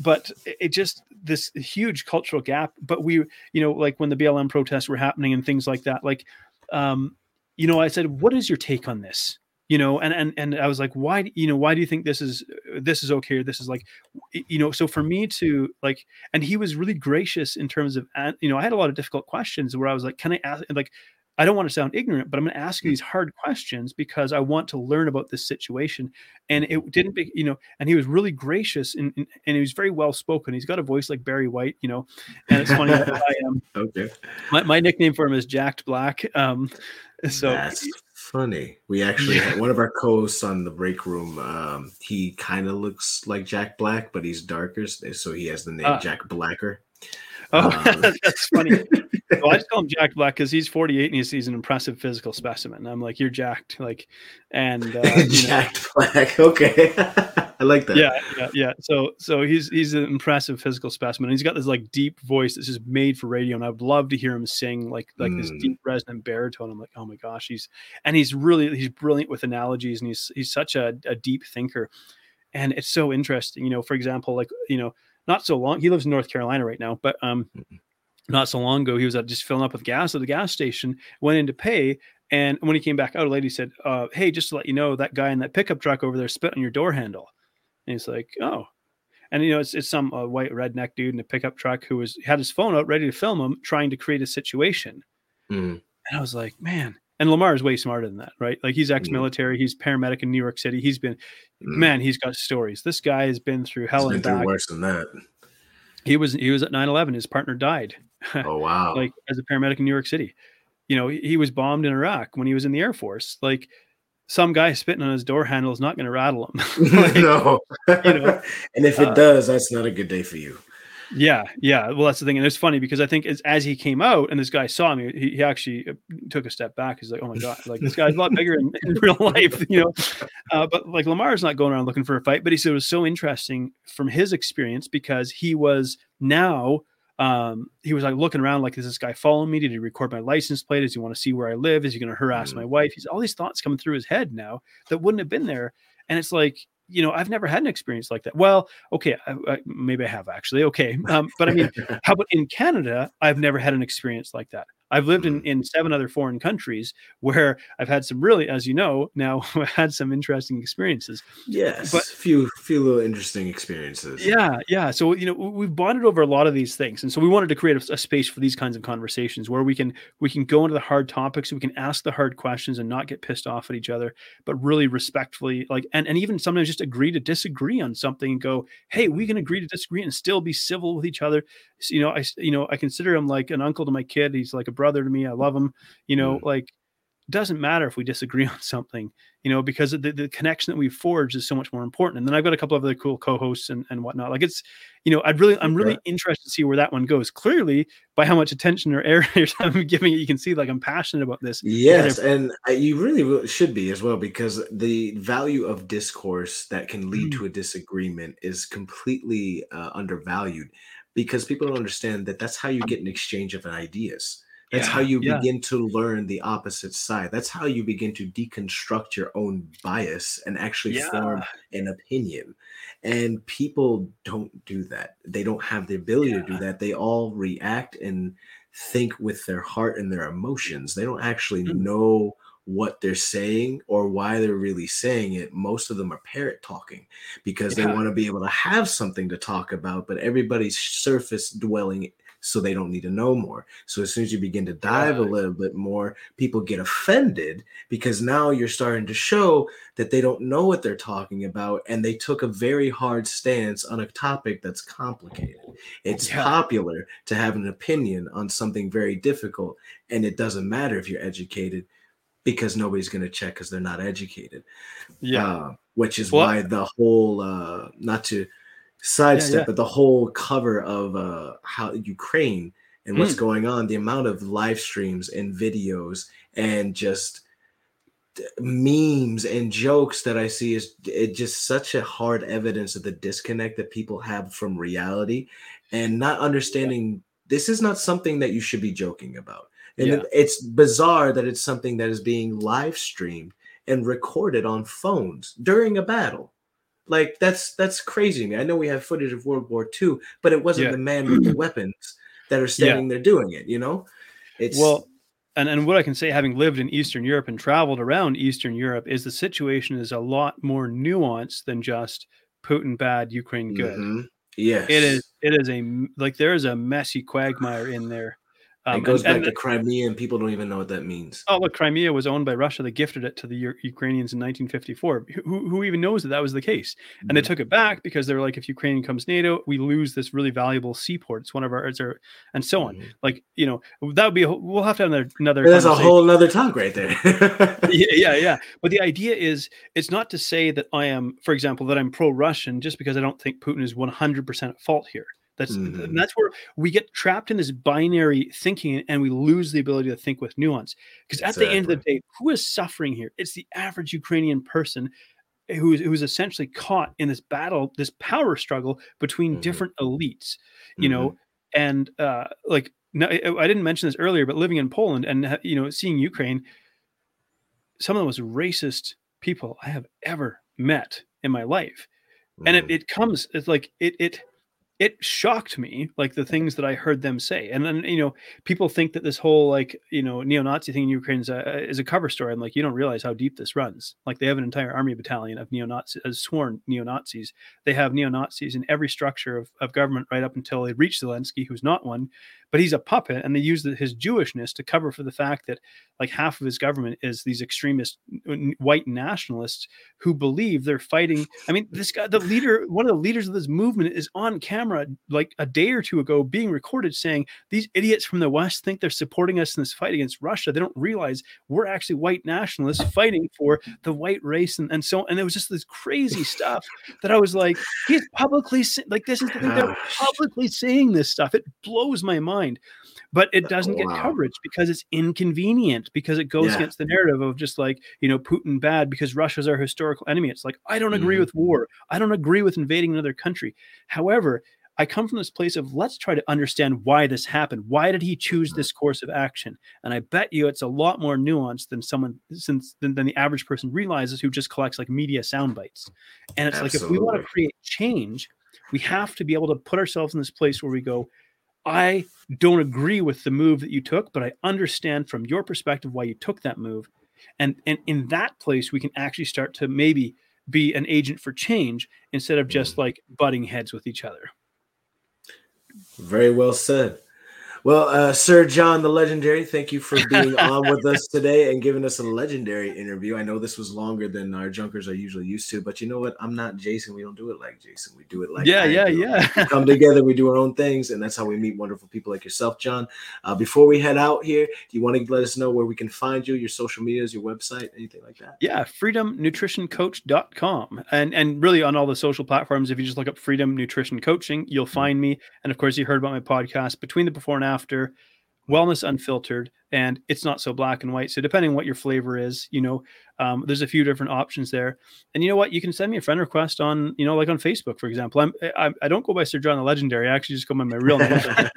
but it it just this huge cultural gap but we you know like when the blm protests were happening and things like that like um you know i said what is your take on this? You know and and and i was like why you know why do you think this is this is okay or this is like you know so for me to like and he was really gracious in terms of you know i had a lot of difficult questions where i was like can i ask like i don't want to sound ignorant but i'm going to ask you these hard questions because i want to learn about this situation and it didn't be you know and he was really gracious and, and, and he was very well spoken. He's got a voice like barry white you know and it's funny i um Okay. my, my nickname for him is jacked black um so That's funny. We actually had one of our co-hosts on the break room. Um, he kind of looks like Jack Black, but he's darker, so he has the name Ah. Jack Blacker. oh Um, that's funny well, i just call him Jack black because he's 48 and he's, he's an impressive physical specimen i'm like you're jacked like and uh, Jack Black. Okay, I like that. yeah, yeah, yeah. So, so he's he's an impressive physical specimen. He's got this like deep voice that's just made for radio, and I'd love to hear him sing like like this Mm. deep resonant baritone. I'm like, oh my gosh, he's and he's really he's brilliant with analogies, and he's he's such a, a deep thinker, and it's so interesting. You know, for example, like you know, not so long he lives in North Carolina right now, but um, not so long ago he was at just filling up with gas at the gas station, went in to pay, and when he came back out, a lady said, uh, "Hey, just to let you know, that guy in that pickup truck over there spit on your door handle." And he's like, "Oh," and you know, it's it's some uh, white redneck dude in a pickup truck who was had his phone out ready to film him, trying to create a situation. Mm. And I was like, "Man." And Lamar is way smarter than that, right? Like he's ex-military, he's paramedic in New York City. He's been, Mm. man, he's got stories. This guy has been through hell and back. worse than that. He was he was at 9-11. His partner died. Oh wow! like as a paramedic in New York City. You know, he, he was bombed in Iraq when he was in the Air Force. Like some guy spitting on his door handle is not going to rattle him. Like, no, you know, and if it uh, does, that's not a good day for you. yeah, yeah. Well, that's the thing, and it's funny because I think as, as he came out and this guy saw me, he, he actually uh, took a step back. He's like, "Oh my god, like this guy's a lot bigger in, in real life," you know. Uh, but like Lamar's not going around looking for a fight, but he said it was so interesting from his experience because he was now um he was like looking around like is this guy following me? Did he record my license plate? Does he want to see where i live? Is he going to harass Mm. my wife? He's all these thoughts coming through his head now that wouldn't have been there. And it's like you know i've never had an experience like that. Well okay I, I, maybe i have actually. Okay um, but i mean how about in canada? I've never had an experience like that i've lived in, mm-hmm. in seven other foreign countries where i've had some really as you know now had some interesting experiences Yes, But- few few little interesting experiences. Yeah, yeah. So you know we- we've bonded over a lot of these things, and so we wanted to create a, a space for these kinds of conversations where we can we can go into the hard topics, we can ask the hard questions, and not get pissed off at each other, but really respectfully, like and and even sometimes just agree to disagree on something and go, hey, we can agree to disagree and still be civil with each other. So, you know, I you know I consider him like an uncle to my kid. He's like a brother to me. I love him. You know, like doesn't matter if we disagree on something, you know, because the, the connection that we've forged is so much more important. And then I've got a couple of other cool co-hosts and, and whatnot. Like it's, you know, I'd really, I'm really interested to see where that one goes. Clearly, by how much attention or air I'm giving it, you can see like I'm passionate about this. Yes, and uh, you really should be as well because the value of discourse that can lead Mm. to a disagreement is completely uh, undervalued because people don't understand that that's how you get an exchange of ideas. That's how you yeah. begin to learn the opposite side. That's how you begin to deconstruct your own bias and actually form an opinion. And people don't do that. They don't have the ability to do that. They all react and think with their heart and their emotions. They don't actually Mm. know what they're saying or why they're really saying it. Most of them are parrot talking because they want to be able to have something to talk about, but everybody's surface dwelling so they don't need to know more. So as soon as you begin to dive a little bit more, people get offended because now you're starting to show that they don't know what they're talking about and they took a very hard stance on a topic that's complicated. It's Yeah. popular to have an opinion on something very difficult and it doesn't matter if you're educated because nobody's going to check because they're not educated. Yeah. Uh, which is Well- why the whole uh not to sidestep yeah. but the whole cover of uh how Ukraine and what's Mm. going on, the amount of live streams and videos and just memes and jokes that I see is it just such a hard evidence of the disconnect that people have from reality and not understanding this is not something that you should be joking about. And Yeah. it's bizarre that it's something that is being live streamed and recorded on phones during a battle. Like that's that's crazy to me. I know we have footage of World War II, but it wasn't Yeah. the man with the weapons that are standing there doing it, you know? It's well and, and what i can say having lived in eastern europe and traveled around eastern europe is the situation is a lot more nuanced than just putin bad ukraine good Mhm. Yes. it is. It is a like there is a messy quagmire in there um, it goes and- back and- to Crimea, and people don't even know what that means. Oh, look, Crimea was owned by Russia. They gifted it to the U- Ukrainians in 1954. Who, who even knows that that was the case? And they Mhm. took it back because they were like, if Ukraine becomes NATO, we lose this really valuable seaport. It's one of our, it's our and so on. Mhm. Like, you know, that would be, a, whole- we'll have to have another, another There's a whole nother talk right there. yeah, yeah, yeah. But the idea is, it's not to say that I am, for example, that I'm pro-Russian just because I don't think Putin is 100% at fault here. That's and that's where we get trapped in this binary thinking, and we lose the ability to think with nuance. Because at the end of the day, who is suffering here? It's the average Ukrainian person who is who is essentially caught in this battle, this power struggle between Mhm. different elites. You Mhm. know, and uh, like no, I, I didn't mention this earlier, but living in Poland and you know seeing Ukraine, some of the most racist people I have ever met in my life, and it, Mhm. it comes it's like it it it shocked me like the things that I heard them say, and then you know people think that this whole like you know neo-Nazi thing in Ukraine is a, is a cover story. I'm like you don't realize how deep this runs. Like they have an entire army battalion of neo-Nazis, uh, sworn neo-Nazis. They have neo-Nazis in every structure of, of government right up until they reach Zelensky, who's not one, but he's a puppet, and they use the, his Jewishness to cover for the fact that like half of his government is these extremist white nationalists who believe they're fighting. I mean, this guy, the leader, one of the leaders of this movement, is on camera like a day or two ago being recorded saying these idiots from the West think they're supporting us in this fight against Russia. They don't realize we're actually white nationalists fighting for the white race and, and so and it was just this crazy stuff that I was like, he's publicly like this is the thing they're publicly saying this stuff. It blows my mind. But it doesn't get coverage because it's inconvenient because it goes Yeah. against the narrative of just like, you know, Putin bad because Russia's our historical enemy. It's like, I don't agree Mhm. with war. I don't agree with invading another country. However, I come from this place of let's try to understand why this happened. Why did he choose Mm-hmm. this course of action? And I bet you it's a lot more nuanced than someone since than, than the average person realizes who just collects like media sound bites. And it's like if we want to create change, we have to be able to put ourselves in this place where we go, I don't agree with the move that you took, but I understand from your perspective why you took that move. And and in that place, we can actually start to maybe be an agent for change instead of just like butting heads with each other. Very well said. Well, uh, Sir John the Legendary, thank you for being on with us today and giving us a legendary interview. I know this was longer than our junkers are usually used to, but you know what? I'm not Jason. We don't do it like Jason. We do it like yeah, I yeah, do. yeah. We come together, we do our own things, and that's how we meet wonderful people like yourself, John. Uh, before we head out here, do you want to let us know where we can find you, your social medias, your website, anything like that? Yeah, freedomnutritioncoach.com. And and really on all the social platforms, if you just look up Freedom Nutrition Coaching, you'll find me. And of course, you heard about my podcast, Between the Before and After, After wellness Unfiltered, and it's not so black and white. So depending on what your flavor is, you know, um, there's a few different options there. And you know what? You can send me a friend request on, you know, like on Facebook, for example. I'm I, I don't go by Sir John the Legendary. I actually just go by my real name.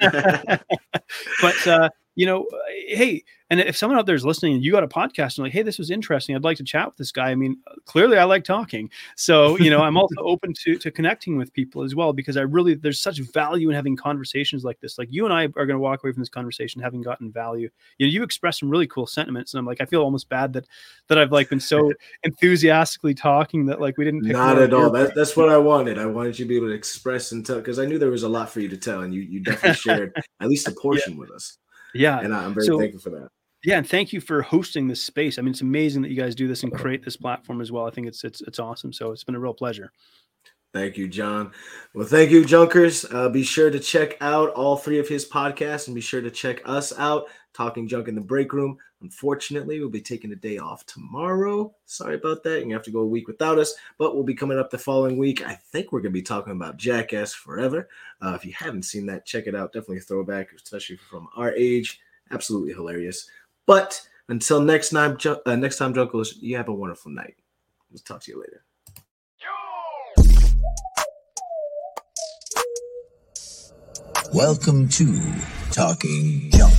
but uh, you know, hey, and if someone out there is listening and you got a podcast and like, hey, this was interesting, I'd like to chat with this guy. I mean, clearly I like talking, so you know, I'm also open to to connecting with people as well because I really there's such value in having conversations like this. Like you and I are going to walk away from this conversation having gotten value. You know, you expressed some really cool sentiments, and I'm like, I feel almost bad that that I've like been so enthusiastically talking that like we didn't. Pick Not at all. That, that's what I wanted. I wanted you to be able to express and tell because I knew there was a lot for you to tell, and you you definitely shared at least a portion with us, yeah, and I'm very So- thankful for that. Yeah, and thank you for hosting this space. I mean, it's amazing that you guys do this and create this platform as well. I think it's it's it's awesome. So it's been a real pleasure. Thank you, John. Well, thank you, Junkers. Uh, be sure to check out all three of his podcasts and be sure to check us out, Talking Junk in the Break Room. Unfortunately, we'll be taking a day off tomorrow. Sorry about that. You have to go a week without us, but we'll be coming up the following week. I think we're going to be talking about Jackass Forever. Uh, if you haven't seen that, check it out. Definitely a throwback, especially from our age. Absolutely hilarious. But until next time, uh, next time, Junkers, you have a wonderful night. We'll talk to you later. Welcome to Talking Junk.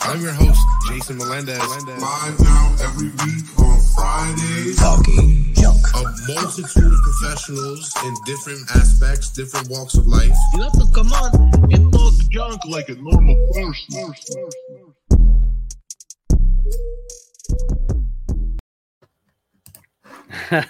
I'm your host, Jason Melendez. Live now every week on Fridays. Talking Junk. A multitude of professionals in different aspects, different walks of life. You have to come on and talk junk like a normal person.